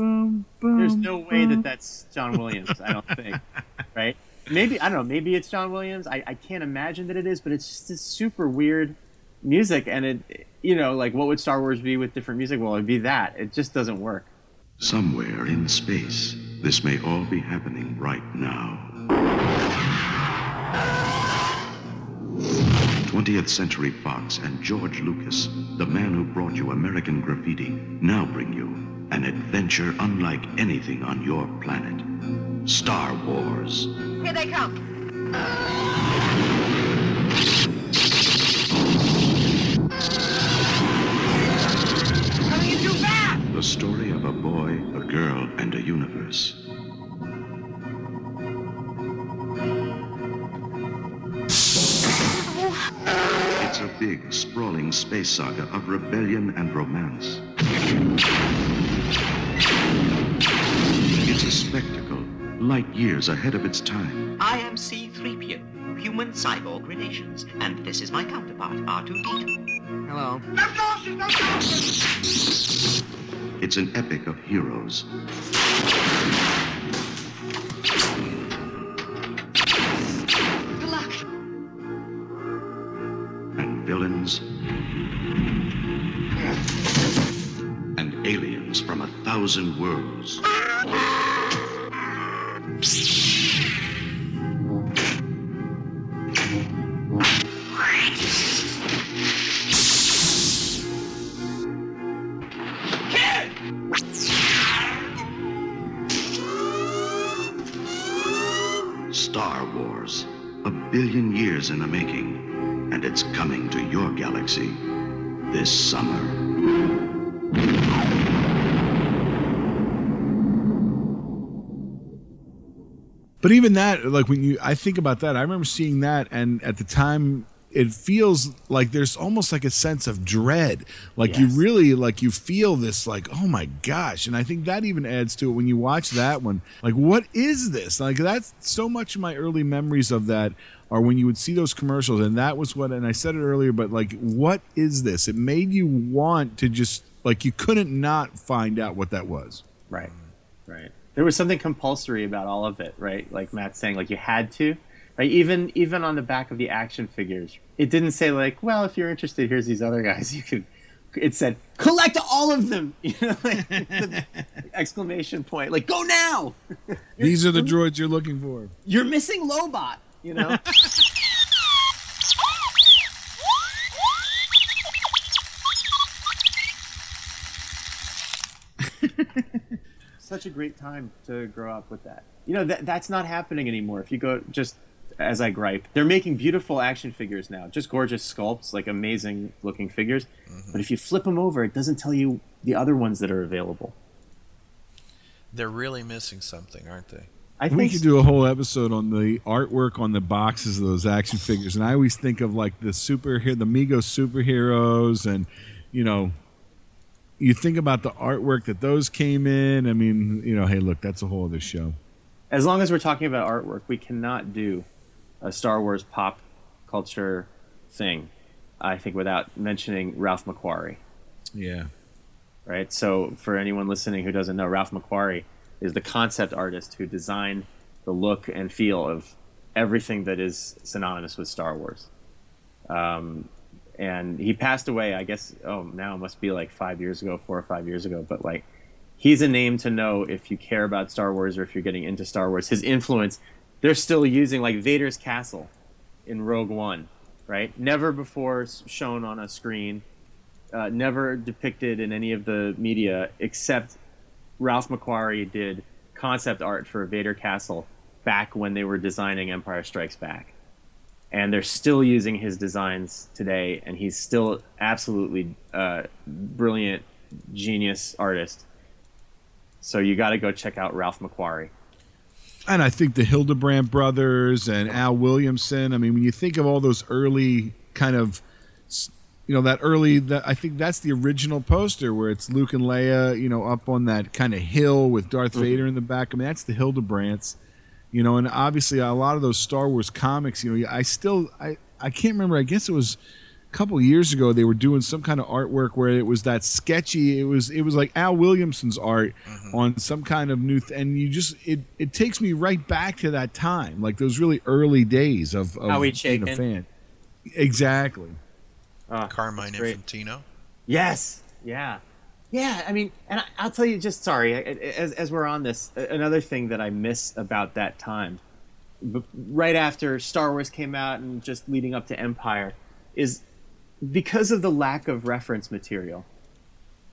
There's no way that that's John Williams. I don't think. Right. Maybe I don't know. Maybe it's John Williams. I, I can't imagine that it is, but it's just this super weird music, and it you know like what would Star Wars be with different music? Well, it'd be that. It just doesn't work. Somewhere in space, this may all be happening right now. 20th Century Fox and George Lucas, the man who brought you American Graffiti, now bring you an adventure unlike anything on your planet. Star Wars. Here they come. Coming in too fast! The story of a boy, a girl, and a universe. It's a big, sprawling space saga of rebellion and romance. It's a spectacle, light years ahead of its time. I am C-3PO, human cyborg relations, and this is my counterpart, R2-D2. Hello. It's an epic of heroes. Villains. And aliens from a thousand worlds. Star Wars, a billion years in the making, and it's coming to your galaxy this summer. But even that, like when you, I think about that, I remember seeing that, and at the time, it feels like there's almost like a sense of dread. Like you really, like you feel this, like oh my gosh, and I think that even adds to it when you watch that one. Like, what is this? Like that's so much of my early memories of that are when you would see those commercials, and that was what. And I said it earlier, but like, what is this? It made you want to just like you couldn't not find out what that was. Right. Mm-hmm. Right. There was something compulsory about all of it, right? Like Matt's saying, like you had to, right? Even even on the back of the action figures, it didn't say like, well, if you're interested, here's these other guys. You could. It said, collect all of them. You know, like, the exclamation point, like go now. These are the droids you're looking for. You're missing Lobot. You know. such a great time to grow up with that. You know, that that's not happening anymore. If you go just as I gripe, they're making beautiful action figures now, just gorgeous sculpts, like amazing looking figures. Mm-hmm. But if you flip them over, it doesn't tell you the other ones that are available. They're really missing something, aren't they? I we think could do a whole episode on the artwork on the boxes of those action figures, and I always think of like the superhero, the Mego superheroes, and you know, you think about the artwork that those came in. I mean, you know, hey, look, that's a whole other show. as long as we're talking about artwork, we cannot do a Star Wars pop culture thing. I think without mentioning Ralph McQuarrie. Yeah. right? So, for anyone listening who doesn't know, Ralph McQuarrie is the concept artist who designed the look and feel of everything that is synonymous with Star Wars. Um, and he passed away, I guess, oh, now it must be like five years ago, four or five years ago, but like, he's a name to know if you care about Star Wars or if you're getting into Star Wars. His influence, they're still using like Vader's castle in Rogue One, right? Never before shown on a screen uh, never depicted in any of the media except Ralph McQuarrie did concept art for Vader Castle back when they were designing Empire Strikes Back. And they're still using his designs today, and he's still absolutely uh, brilliant, genius artist. So you got to go check out Ralph McQuarrie. And I think the Hildebrandt brothers and Al Williamson. I mean, when you think of all those early kind of, you know, that early, that I think that's the original poster where it's Luke and Leia, you know, up on that kind of hill with Darth Mhm. Vader in the back. I mean, that's the Hildebrandts, you know, and obviously a lot of those Star Wars comics. You know, I still, I, I can't remember. I guess it was a couple years ago they were doing some kind of artwork where it was that sketchy. It was, it was like Al Williamson's art on some kind of new, th- and you just, it, it takes me right back to that time, like those really early days of, of Howie being a fan. Exactly. Carmine. Infantino. Yes. Yeah. Yeah. I mean, and I, I'll tell you just sorry, I- I- as, as we're on this, another thing that I miss about that time, right after Star Wars came out and just leading up to Empire, is because of the lack of reference material.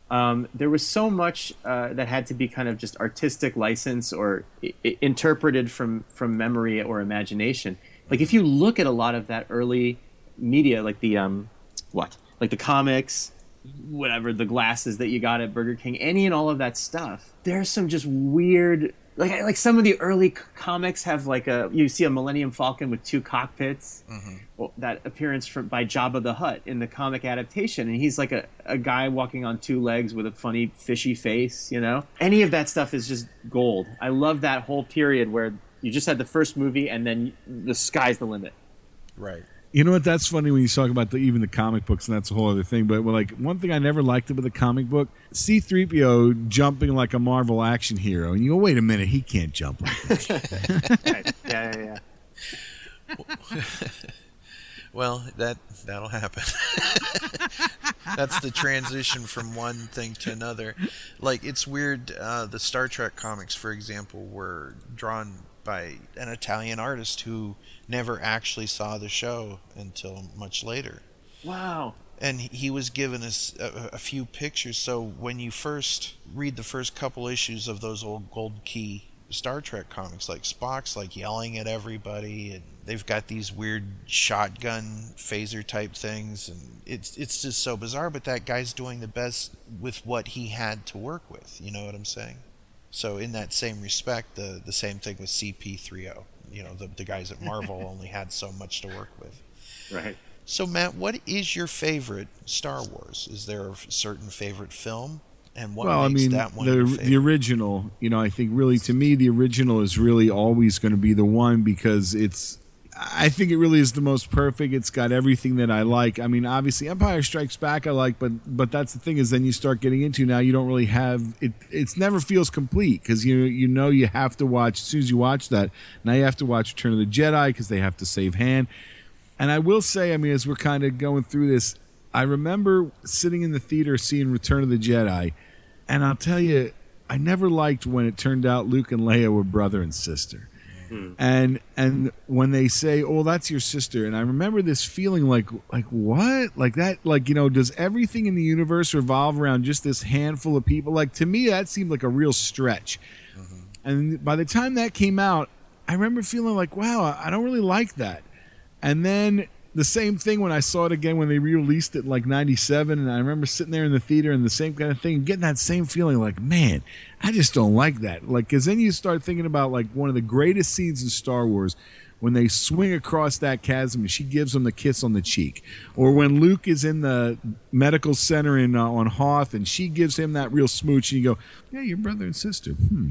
Um, there was so much uh, that had to be kind of just artistic license or I- I- interpreted from from memory or imagination. Like if you look at a lot of that early media, like the um, what, like the comics, whatever the glasses that you got at Burger King, any and all of that stuff. There's some just weird, like like some of the early comics have like a you see a Millennium Falcon with two cockpits. Mm-hmm. Well, that appearance from by Jabba the Hutt in the comic adaptation, and he's like a, a guy walking on two legs with a funny fishy face. You know, any of that stuff is just gold. I love that whole period where you just had the first movie, and then the sky's the limit. Right. You know what? That's funny when you talk about the, even the comic books, and that's a whole other thing. But like one thing I never liked about the comic book, C three PO jumping like a Marvel action hero, and you go, wait a minute, he can't jump. Like that. yeah, yeah, yeah. Well, that that'll happen. That's the transition from one thing to another. Like it's weird. Uh, the Star Trek comics, for example, were drawn by an Italian artist who never actually saw the show until much later. Wow. and he- was given us a, a few pictures. So when you first read the first couple issues of those old Gold Key Star Trek comics, like Spock's like yelling at everybody, and they've got these weird shotgun phaser type things, and it's it's just so bizarre. But that guy's doing the best with what he had to work with. You know what I'm saying? So in that same respect, the the same thing with CP30. You know, the the guys at Marvel only had so much to work with. Right. So, Matt, what is your favorite Star Wars? Is there a certain favorite film? And what well, I makes mean, that one the your the original. You know, I think really to me, the original is really always going to be the one because it's. I think it really is the most perfect. It's got everything that I like. I mean, obviously, Empire Strikes Back I like, but but that's the thing is then you start getting into now you don't really have it. It's never feels complete because you you know you have to watch as soon as you watch that. Now you have to watch Return of the Jedi because they have to save Han. And I will say, I mean, as we're kind of going through this, I remember sitting in the theater seeing Return of the Jedi, and I'll tell you, I never liked when it turned out Luke and Leia were brother and sister. Hmm. and and when they say oh that's your sister and i remember this feeling like like what? Like that like you know does everything in the universe revolve around just this handful of people? Like to me that seemed like a real stretch. Mm-hmm. And by the time that came out i remember feeling like wow i don't really like that. And then the same thing when I saw it again when they re-released it like '97, and I remember sitting there in the theater and the same kind of thing, getting that same feeling like, man, I just don't like that. Like, because then you start thinking about like one of the greatest scenes in Star Wars when they swing across that chasm and she gives him the kiss on the cheek, or when Luke is in the medical center in uh, on Hoth and she gives him that real smooch, and you go, yeah, your brother and sister. Hmm.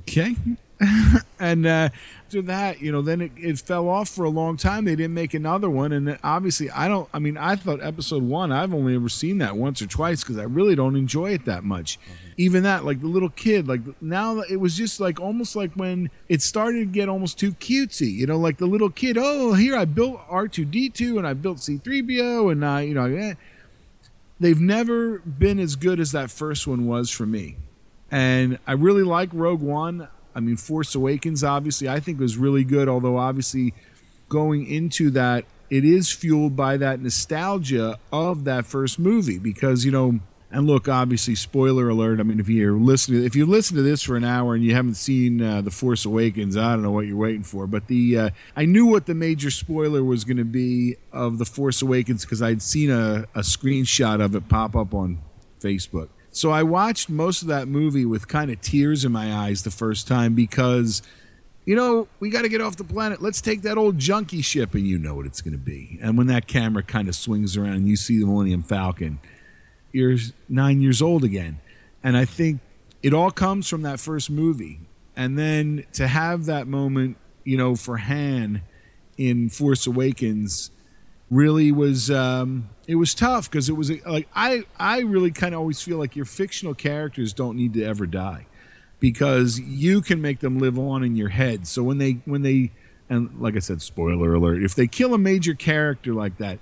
Okay. and uh, after that, you know, then it, it fell off for a long time. They didn't make another one, and obviously, I don't. I mean, I thought episode one. I've only ever seen that once or twice because I really don't enjoy it that much. Even that, like the little kid, like now it was just like almost like when it started to get almost too cutesy. You know, like the little kid. Oh, here I built R two D two, and I built C three PO, and I, you know. Eh. They've never been as good as that first one was for me. And I really like Rogue One. I mean, Force Awakens, obviously, I think was really good, although obviously going into that, it is fueled by that nostalgia of that first movie because, you know, and look, obviously, spoiler alert. I mean, if you're listening, if you listen to this for an hour and you haven't seen uh, the Force Awakens, I don't know what you're waiting for. But the uh, I knew what the major spoiler was going to be of the Force Awakens because I'd seen a, a screenshot of it pop up on Facebook. So I watched most of that movie with kind of tears in my eyes the first time because, you know, we got to get off the planet. Let's take that old junkie ship, and you know what it's going to be. And when that camera kind of swings around and you see the Millennium Falcon, you're nine years old again. And I think it all comes from that first movie. And then to have that moment, you know, for Han in Force Awakens really was um, it was tough because it was like I I really kind of always feel like your fictional characters don't need to ever die because you can make them live on in your head. So when they when they and like I said, spoiler alert, if they kill a major character like that,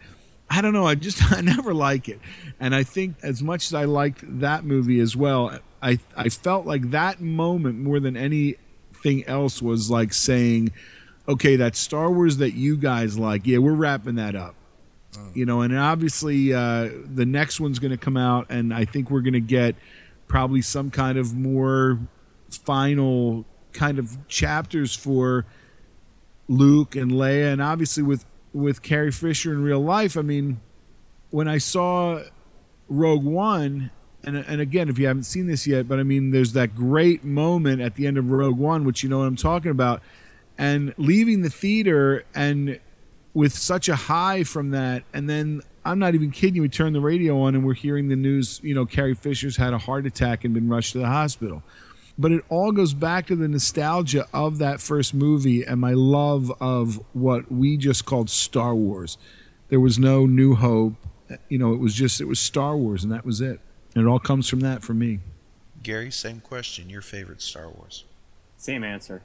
I don't know. I just I never like it, and I think as much as I liked that movie as well, I I felt like that moment more than anything else was like saying, okay, that Star Wars that you guys like, yeah, we're wrapping that up. You know, and obviously uh, the next one's going to come out, and I think we're going to get probably some kind of more final kind of chapters for Luke and Leia, and obviously with with Carrie Fisher in real life. I mean, when I saw Rogue One, and and again, if you haven't seen this yet, but I mean, there's that great moment at the end of Rogue One, which you know what I'm talking about, and leaving the theater and with such a high from that, and then I'm not even kidding you. We turn the radio on and we're hearing the news. You know, Carrie Fisher's had a heart attack and been rushed to the hospital. But it all goes back to the nostalgia of that first movie and my love of what we just called Star Wars. There was no New Hope. You know, it was just it was Star Wars, and that was it. And it all comes from that for me. Gary, same question. Your favorite Star Wars? Same answer.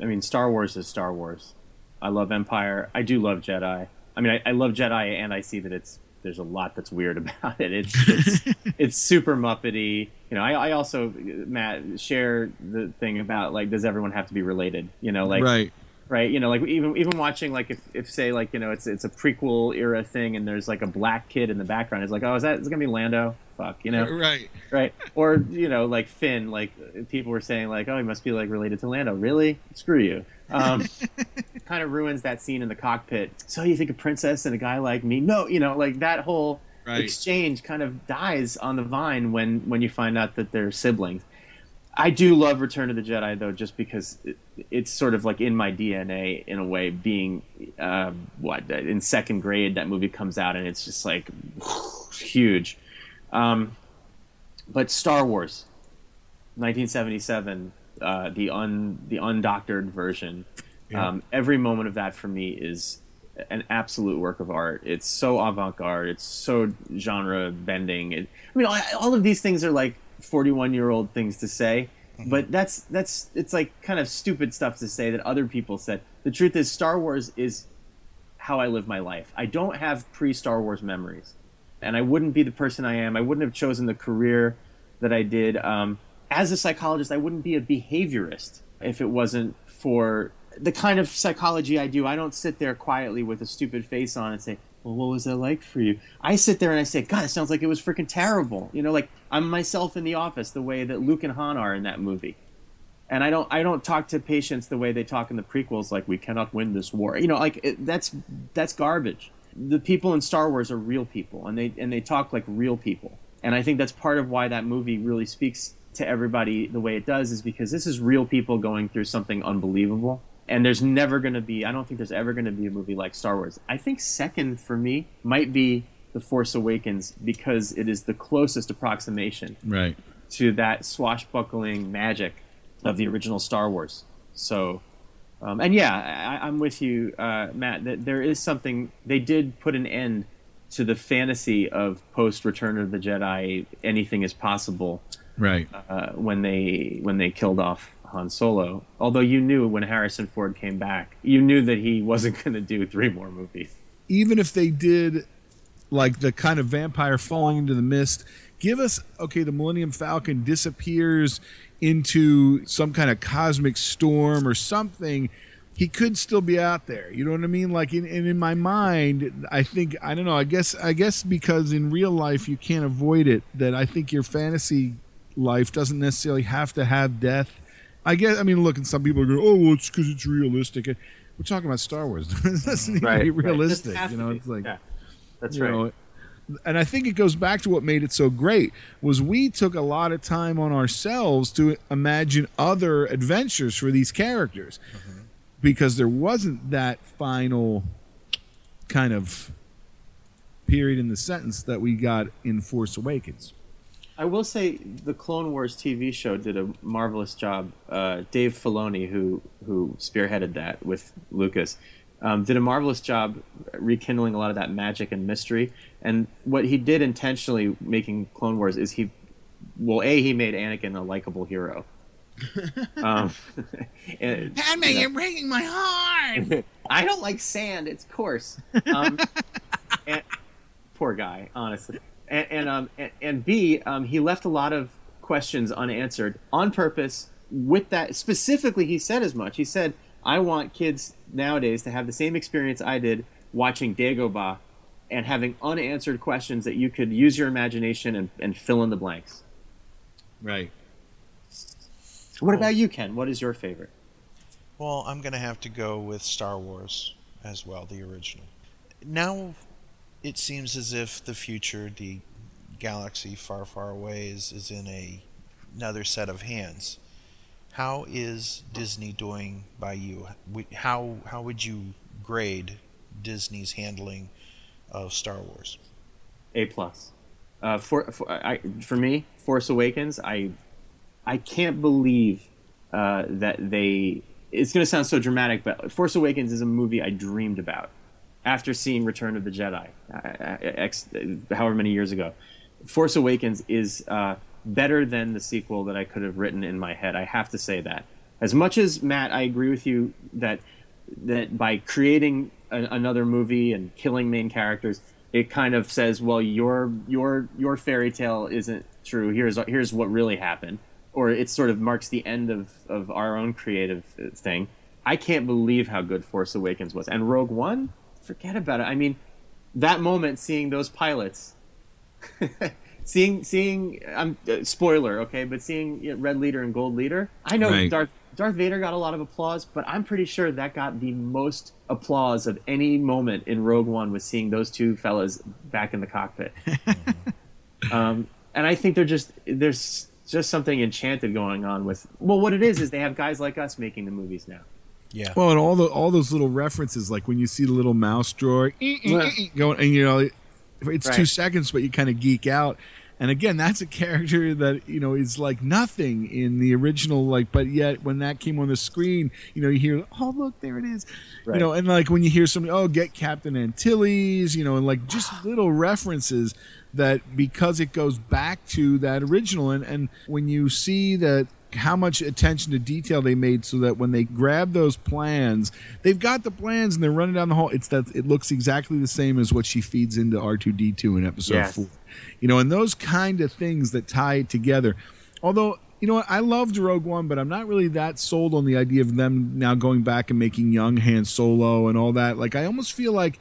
I mean, Star Wars is Star Wars. I love Empire. I do love Jedi. I mean, I, I love Jedi, and I see that it's there's a lot that's weird about it. It's it's, it's super muppety. You know, I, I also uh, Matt share the thing about like, does everyone have to be related? You know, like right. Right, you know, like even even watching like if, if say like you know it's it's a prequel era thing and there's like a black kid in the background, it's like oh is that is it gonna be Lando? Fuck, you know, Right. right, or you know like Finn, like people were saying like oh he must be like related to Lando. Really? Screw you. Um, kind of ruins that scene in the cockpit. So you think a princess and a guy like me? No, you know, like that whole Right. exchange kind of dies on the vine when when you find out that they're siblings. I do love Return of the Jedi though, just because it, it's sort of like in my DNA in a way. Being uh, what in second grade, that movie comes out and it's just like huge. Um, but Star Wars, 1977, uh, the un the undoctored version. Yeah. Um, every moment of that for me is an absolute work of art. It's so avant garde. It's so genre bending. It, I mean, all, all of these things are like 41 year old things to say, but that's that's it's like kind of stupid stuff to say that other people said. The truth is, Star Wars is how I live my life. I don't have pre Star Wars memories, and I wouldn't be the person I am. I wouldn't have chosen the career that I did. Um, as a psychologist, I wouldn't be a behaviorist if it wasn't for the kind of psychology I do, I don't sit there quietly with a stupid face on and say, "Well, what was that like for you?" I sit there and I say, "God, it sounds like it was freaking terrible." You know, like I'm myself in the office, the way that Luke and Han are in that movie. And I don't, I don't talk to patients the way they talk in the prequels, like we cannot win this war. You know, like it, that's that's garbage. The people in Star Wars are real people, and they and they talk like real people. And I think that's part of why that movie really speaks to everybody the way it does, is because this is real people going through something unbelievable. And there's never going to be i don't think there's ever going to be a movie like star wars. I think second for me might be the force awakens because it is the closest approximation Right. to that swashbuckling magic of the original star wars. So um, and yeah I, i'm with you uh, matt that there is something they did put an end to the fantasy of post return of the jedi anything is possible Right. uh, when they when they killed off Han Solo. Although you knew when Harrison Ford came back, you knew that he wasn't going to do three more movies. even if they did like the kind of vampire falling into the mist give us okay the millennium falcon disappears into some kind of cosmic storm or something he could still be out there you know what i mean like in, and in my mind i think i don't know i guess i guess because in real life you can't avoid it that i think your fantasy life doesn't necessarily have to have death. I guess i mean look and some people are going oh well it's because it's realistic. We're talking about star wars. It doesn't need to Right, be realistic Doesn't you know it's like Yeah, that's right. know, and I think it goes back to what made it so great was we took a lot of time on ourselves to imagine other adventures for these characters because there wasn't that final kind of period in the sentence that we got in Force Awakens. I will say the Clone Wars TV show did a marvelous job. Uh, Dave Filoni, who who spearheaded that with Lucas, um, did a marvelous job rekindling a lot of that magic and mystery. And what he did intentionally, making Clone Wars, is he, well, a he made Anakin a likable hero. um, and, Padme, you know- you're breaking my heart. I don't like sand. It's coarse. Um, and, poor guy, honestly. And, and um and, and B, um, he left a lot of questions unanswered on purpose. With that specifically, he said as much. He said, "I want kids nowadays to have the same experience I did watching Dagobah, and having unanswered questions that you could use your imagination and, and fill in the blanks." Right. What about you, Ken? What is your favorite? Well, I'm going to have to go with Star Wars as well, the original. Now, it seems as if the future, the galaxy far, far away, is, is in a another set of hands. How is Disney doing by you? How how would you grade Disney's handling of Star Wars? A plus. Uh, for for, I, for me, Force Awakens. I I can't believe uh, that they. It's going to sound so dramatic, but Force Awakens is a movie I dreamed about after seeing Return of the Jedi, uh, uh, however many years ago. Force Awakens is uh, better than the sequel that I could have written in my head. I have to say that. As much as Matt, I agree with you that that by creating a, another movie and killing main characters, it kind of says, well, your your your fairy tale isn't true. Here's here's what really happened, or it sort of marks the end of of our own creative uh, thing. I can't believe how good Force Awakens was, and Rogue One. Forget about it. I mean, that moment seeing those pilots seeing seeing I'm uh, spoiler okay but seeing you know, red leader and gold leader i know Right. darth darth vader got a lot of applause but i'm pretty sure that got the most applause of any moment in rogue one was seeing those two fellas back in the cockpit um, and i think they're just there's just something enchanted going on with well what it is is they have guys like us making the movies now Yeah. Well, and all the all those little references, like when you see the little mouse droid going, and you know, it's two seconds, but you kind of geek out. And again, that's a character that you know is like nothing in the original, like, but yet when that came on the screen, you know, you hear, oh look, there it is, Right. you know, and like when you hear somebody, oh, get Captain Antilles, you know, and like just little references that because it goes back to that original, and and when you see that how much attention to detail they made so that when they grab those plans they've got the plans and they're running down the hall it's that it looks exactly the same as what she feeds into r2d2 in episode Yes. 4 you know and those kind of things that tie it together although you know what? I loved Rogue One, but I'm not really that sold on the idea of them now going back and making young Han Solo and all that. Like, I almost feel like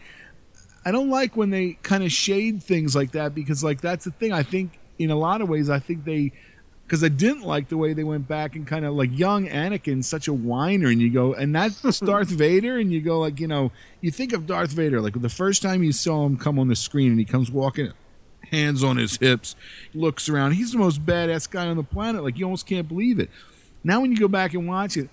I don't like when they kind of shade things like that because, like, that's the thing. I think in a lot of ways, I think they because I didn't like the way they went back and kind of like young Anakin, such a whiner, and you go, and that's Darth Vader, and you go like, you know, you think of Darth Vader like the first time you saw him come on the screen, and he comes walking, hands on his hips, looks around, he's the most badass guy on the planet, like you almost can't believe it. Now when you go back and watch it,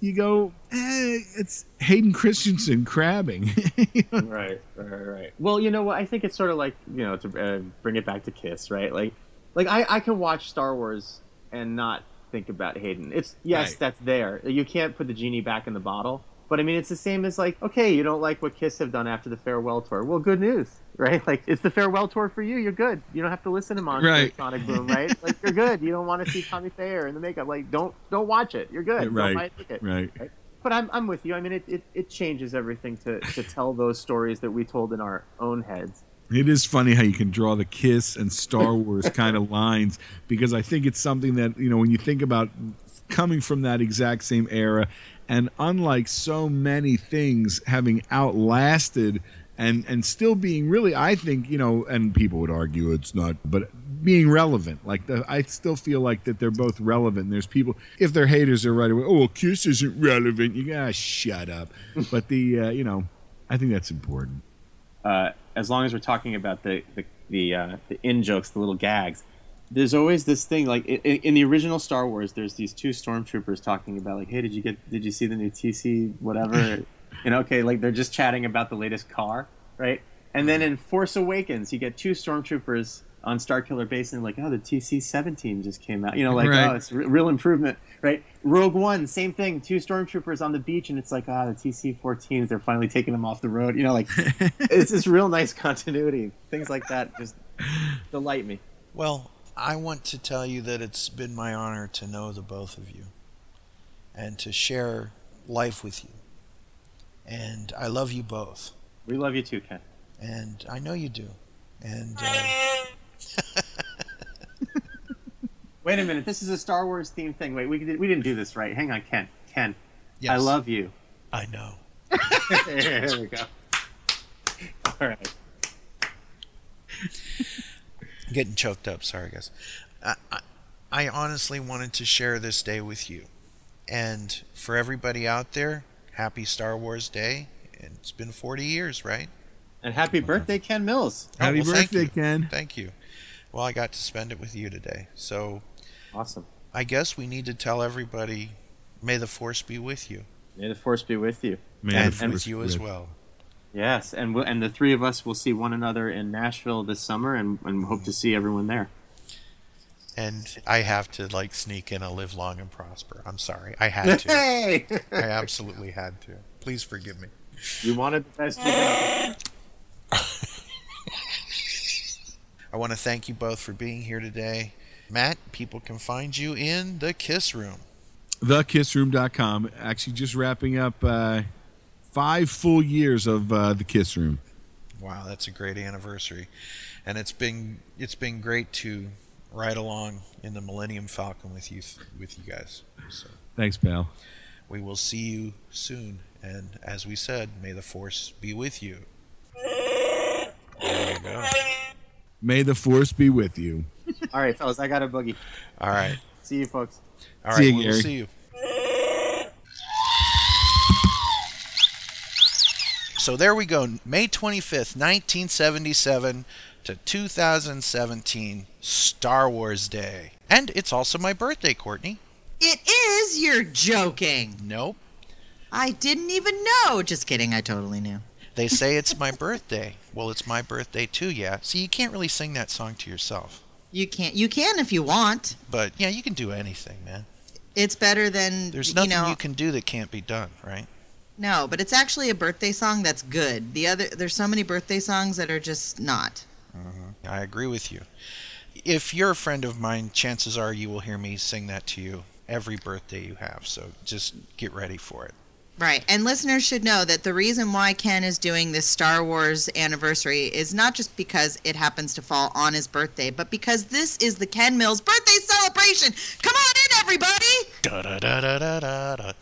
you go, eh, it's Hayden Christensen crabbing. right, right, right. Well, you know what? I think it's sort of like you know to uh, bring it back to Kiss, right? Like, like I, I can watch Star Wars and not think about Hayden. It's yes, Right. that's there. You can't put the genie back in the bottle. But I mean, it's the same as like, okay, you don't like what Kiss have done after the farewell tour. Well, good news, right? Like, it's the farewell tour for you. You're good. You don't have to listen to Monster Right. Sonic Boom, right? like, you're good. You don't want to see Tommy Thayer in the makeup. Like, don't don't watch it. You're good. Right, ticket. right. But I'm, I'm with you. I mean, it, it, it changes everything to, to tell those stories that we told in our own heads. It is funny how you can draw the Kiss and Star Wars kind of lines because I think it's something that, you know, when you think about coming from that exact same era, and unlike so many things having outlasted and, and still being really, I think, you know, and people would argue it's not, but being relevant. Like, the, I still feel like that they're both relevant. And there's people, if they're haters, they're right away, oh, well, Kiss isn't relevant. You gotta shut up. but the, uh, you know, I think that's important. Uh, as long as we're talking about the the the, uh, the in jokes, the little gags, there's always this thing like in, in the original Star Wars. There's these two stormtroopers talking about like, hey, did you get did you see the new TC whatever? know, okay, like they're just chatting about the latest car, right? And then in Force Awakens, you get two stormtroopers on Starkiller Base and like, oh, the TC-17 just came out. You know, like, Right. oh, it's a real improvement, right? Rogue One, same thing. Two stormtroopers on the beach, and it's like, ah, the TC-14s, they're finally taking them off the road. You know, like, it's this real nice continuity. Things like that just delight me. Well, I want to tell you that it's been my honor to know the both of you and to share life with you. And I love you both. We love you too, Ken. And I know you do. And uh, Wait a minute, this is a Star Wars themed thing. Wait, we, did, we didn't do this right. Hang on, Ken. Ken, Yes. I love you. I know. there we go. All right. getting choked up. Sorry, guys. I, I, I honestly wanted to share this day with you. And for everybody out there, happy Star Wars Day. And it's been 40 years, right? And happy birthday, Ken Mills. Oh, Happy well, birthday, you. Ken. Thank you. Well, I got to spend it with you today. So Awesome. I guess we need to tell everybody, may the force be with you. May the force be with you. May and the with you as with- well. Yes, and we'll, and the three of us will see one another in Nashville this summer, and, and hope to see everyone there. And I have to like sneak in a live long and prosper. I'm sorry. I had to. Hey! I absolutely had to. Please forgive me. You wanted the best. I want to thank you both for being here today. Matt, people can find you in the Kiss Room. thekissroom.com actually just wrapping up uh, five full years of uh, the kiss room Wow, that's a great anniversary, and it's been it's been great to ride along in the Millennium Falcon with you with you guys. So thanks pal we will see you soon, and as we said, may the force be with you. There you go. May the force be with you All right, fellas, I got a boogie. All right, See you, folks. all See you, we will Gary. see you. So there we go. May 25th, 1977 to 2017, Star Wars Day. And it's also my birthday, Courtney. It is. You're joking. Nope. I didn't even know. Just kidding. I totally knew. They say it's my birthday. Well, it's my birthday too, yeah. See, you can't really sing that song to yourself. You can't. You can if you want. But yeah, you can do anything, man. It's better than There's you nothing know. you can do that can't be done, right? No, but it's actually a birthday song that's good. The other there's so many birthday songs that are just not. Mm-hmm. I agree with you. If you're a friend of mine, chances are you will hear me sing that to you every birthday you have. So just get ready for it. Right. And listeners should know that the reason why Ken is doing this Star Wars anniversary is not just because it happens to fall on his birthday, but because this is the Ken Mills birthday celebration. Come on in, everybody. Da da da da da da.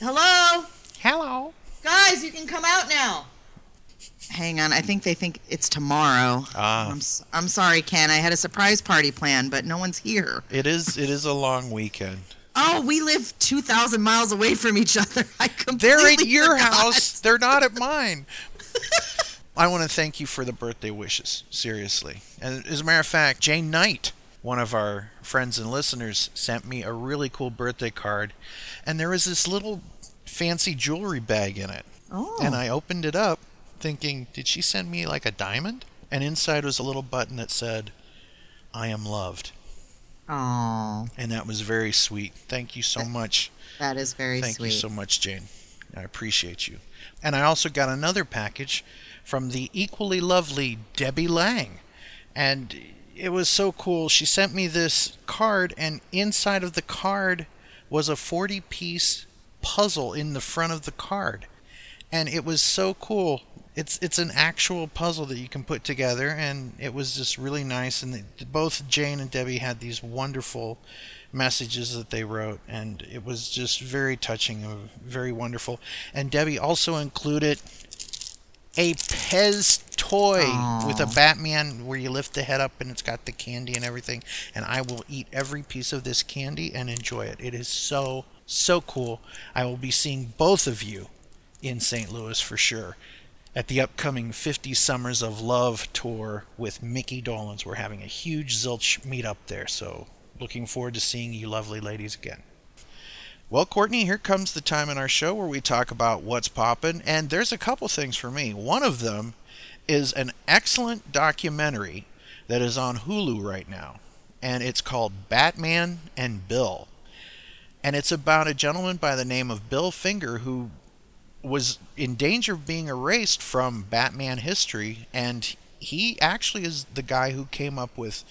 Hello. Hello. Guys, you can come out now. Hang on. I think they think it's tomorrow. Ah. I'm, I'm sorry, Ken. I had a surprise party planned, but no one's here. It is it is a long weekend. Oh, we live 2,000 miles away from each other. I completely They're at your forgot. house. They're not at mine. I want to thank you for the birthday wishes, seriously. And as a matter of fact, Jane Knight, one of our friends and listeners, sent me a really cool birthday card, and there was this little fancy jewelry bag in it. Oh. And I opened it up thinking, did she send me like a diamond? And inside was a little button that said, I am loved. Oh, And that was very sweet. Thank you so much. that is very Thank sweet. you so much, Jane. I appreciate you. And I also got another package from the equally lovely Debbie Lang. And it was so cool. She sent me this card, and inside of the card was a 40 piece puzzle in the front of the card. And it was so cool. It's it's an actual puzzle that you can put together, and it was just really nice. And the, both Jane and Debbie had these wonderful messages that they wrote, and it was just very touching and very wonderful. And Debbie also included a Pez toy with a Batman where you lift the head up and it's got the candy and everything. And I will eat every piece of this candy and enjoy it. It is so, so cool. I will be seeing both of you in St. Louis for sure at the upcoming 50 Summers of Love tour with Micky Dolenz. We're having a huge Zilch meetup there, so looking forward to seeing you lovely ladies again. Well, Courtney, here comes the time in our show where we talk about what's poppin', and there's a couple things for me. One of them is an excellent documentary that is on Hulu right now, and it's called Batman and Bill. And it's about a gentleman by the name of Bill Finger who was in danger of being erased from Batman history, and he actually is the guy who came up with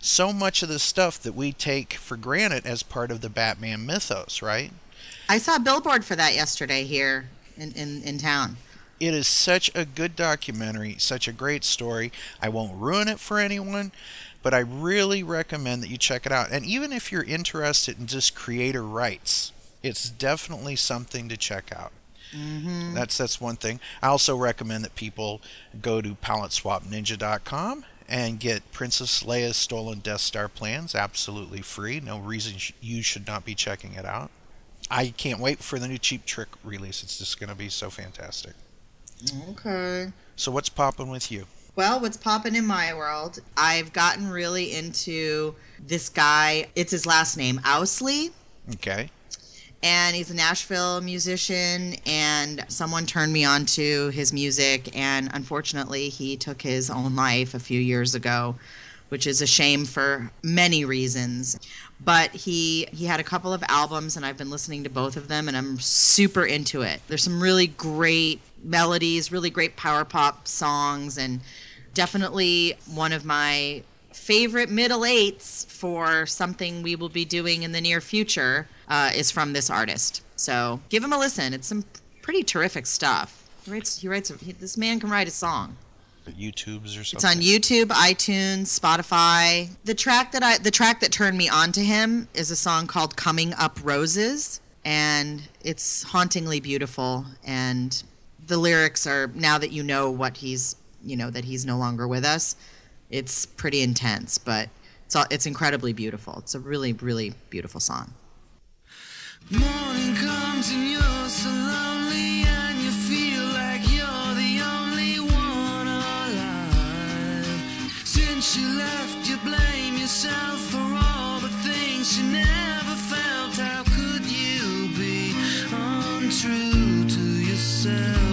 so much of the stuff that we take for granted as part of the Batman mythos, right? I saw a billboard for that yesterday here in, in, in town. It is such a good documentary, such a great story. I won't ruin it for anyone, but I really recommend that you check it out. And even if you're interested in just creator rights, it's definitely something to check out. Mm-hmm. That's that's one thing. I also recommend that people go to PaletteSwapNinja.com and get Princess Leia's Stolen Death Star plans absolutely free. No reason sh- you should not be checking it out. I can't wait for the new Cheap Trick release. It's just going to be so fantastic. Okay. So what's popping with you? Well, what's popping in my world? I've gotten really into this guy. It's his last name, Owsley. Okay. And he's a Nashville musician. And someone turned me on to his music, and unfortunately, he took his own life a few years ago, which is a shame for many reasons. But he he had a couple of albums, and I've been listening to both of them, and I'm super into it. There's some really great melodies, really great power pop songs, and definitely one of my favorite middle eights for something we will be doing in the near future uh, is from this artist. So give him a listen. It's some pretty terrific stuff. He writes. He writes. He, this man can write a song. YouTube's or something. It's on YouTube, iTunes, Spotify. The track that I the track that turned me on to him is a song called Coming Up Roses and it's hauntingly beautiful and the lyrics are now that you know what he's, you know that he's no longer with us. It's pretty intense, but it's all, it's incredibly beautiful. It's a really really beautiful song. Morning comes and you're so lonely and you feel like you're the only one alive. Since you left, you blame yourself for all the things you never felt. How could you be untrue to yourself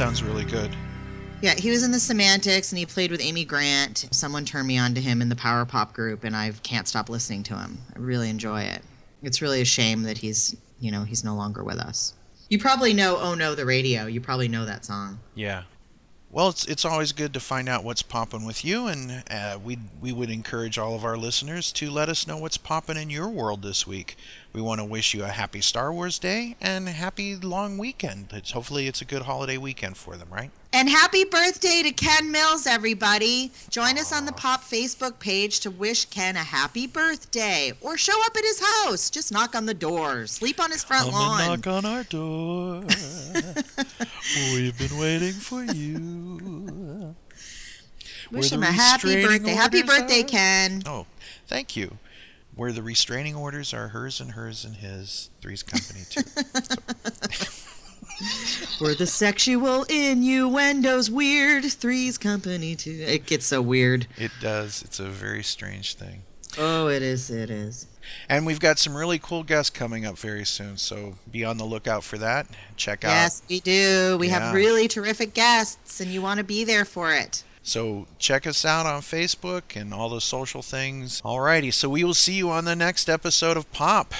sounds really good. Yeah, he was in the Semantics and he played with Amy Grant. Someone turned me on to him in the Power Pop group, and I can't stop listening to him. I really enjoy it. It's really a shame that he's, you know, he's no longer with us. You probably know "Oh No" the radio. You probably know that song. Yeah. Well, it's it's always good to find out what's popping with you, and uh, we we would encourage all of our listeners to let us know what's popping in your world this week. We want to wish you a happy Star Wars Day and a happy long weekend. It's, hopefully, it's a good holiday weekend for them, right? And happy birthday to Ken Mills, everybody. Join us on the Pop Facebook page to wish Ken a happy birthday. Or show up at his house. Just knock on the door. Sleep on his front Come lawn. and knock on our door. We've been waiting for you. Wish him a happy birthday. Happy birthday, are- Ken. Oh, thank you. Where the restraining orders are hers and hers and his. Three's company too. Where the sexual innuendos weird. Three's company too. It gets so weird. It does. It's a very strange thing. Oh, it is. It is. And we've got some really cool guests coming up very soon, so be on the lookout for that. Check out. Yes, we do. We Yeah. have really terrific guests, and you want to be there for it. So check us out on Facebook and all the social things. Alrighty, so we will see you on the next episode of Pop.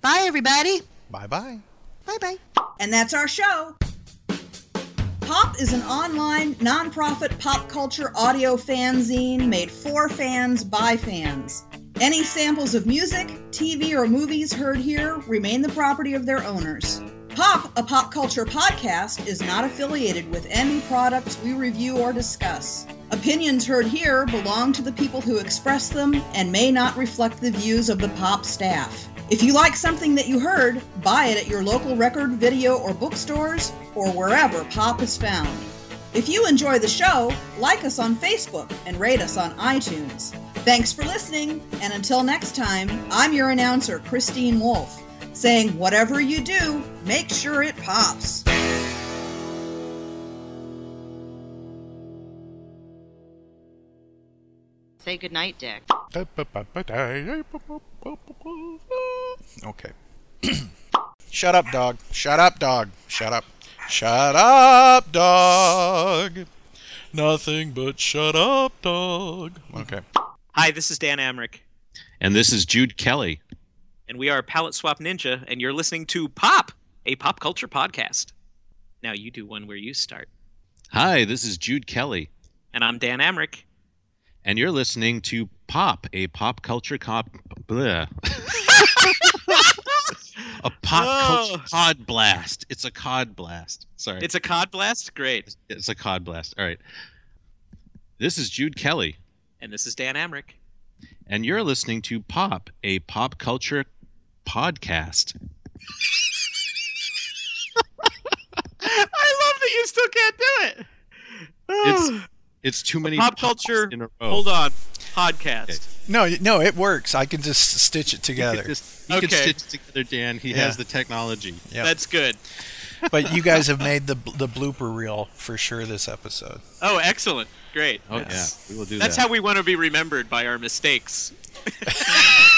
Bye, everybody. Bye bye. Bye bye. And that's our show. Pop is an online, nonprofit pop culture audio fanzine made for fans by fans. Any samples of music, TV, or movies heard here remain the property of their owners. Pop, a pop culture podcast, is not affiliated with any products we review or discuss. Opinions heard here belong to the people who express them and may not reflect the views of the Pop staff. If you like something that you heard, buy it at your local record, video, or bookstores, or wherever Pop is found. If you enjoy the show, like us on Facebook and rate us on iTunes. Thanks for listening, and until next time, I'm your announcer, Christine Wolf, saying whatever you do, make sure it pops. Say goodnight, Dick. Okay. Shut up, dog. Shut up, dog. Shut up. Shut up, dog. Nothing but shut up, dog. Okay. Hi, this is Dan Amrich, And this is Jude Kelly. And we are Palette Swap Ninja, and you're listening to Pop, a pop culture podcast. Now you do one where you start. Hi, this is Jude Kelly. And I'm Dan Amrich. And you're listening to Pop, a pop culture cop. Bleh. a pop oh. culture cod blast. It's a cod blast. Sorry. It's a cod blast? Great. It's a cod blast. All right. This is Jude Kelly. And this is Dan Amrich. And you're listening to Pop, a pop culture podcast. I love that you still can't do it. It's it's too many pop culture. in a row. Hold on. Podcast. No, no, it works. I can just stitch it together. You can, just, you can Okay. stitch it together, Dan. He Yeah. has the technology. Yeah. That's good. but you guys have made the the blooper reel for sure this episode. Oh, excellent. Great. Oh yeah, we will do That's that. how we want to be remembered by our mistakes.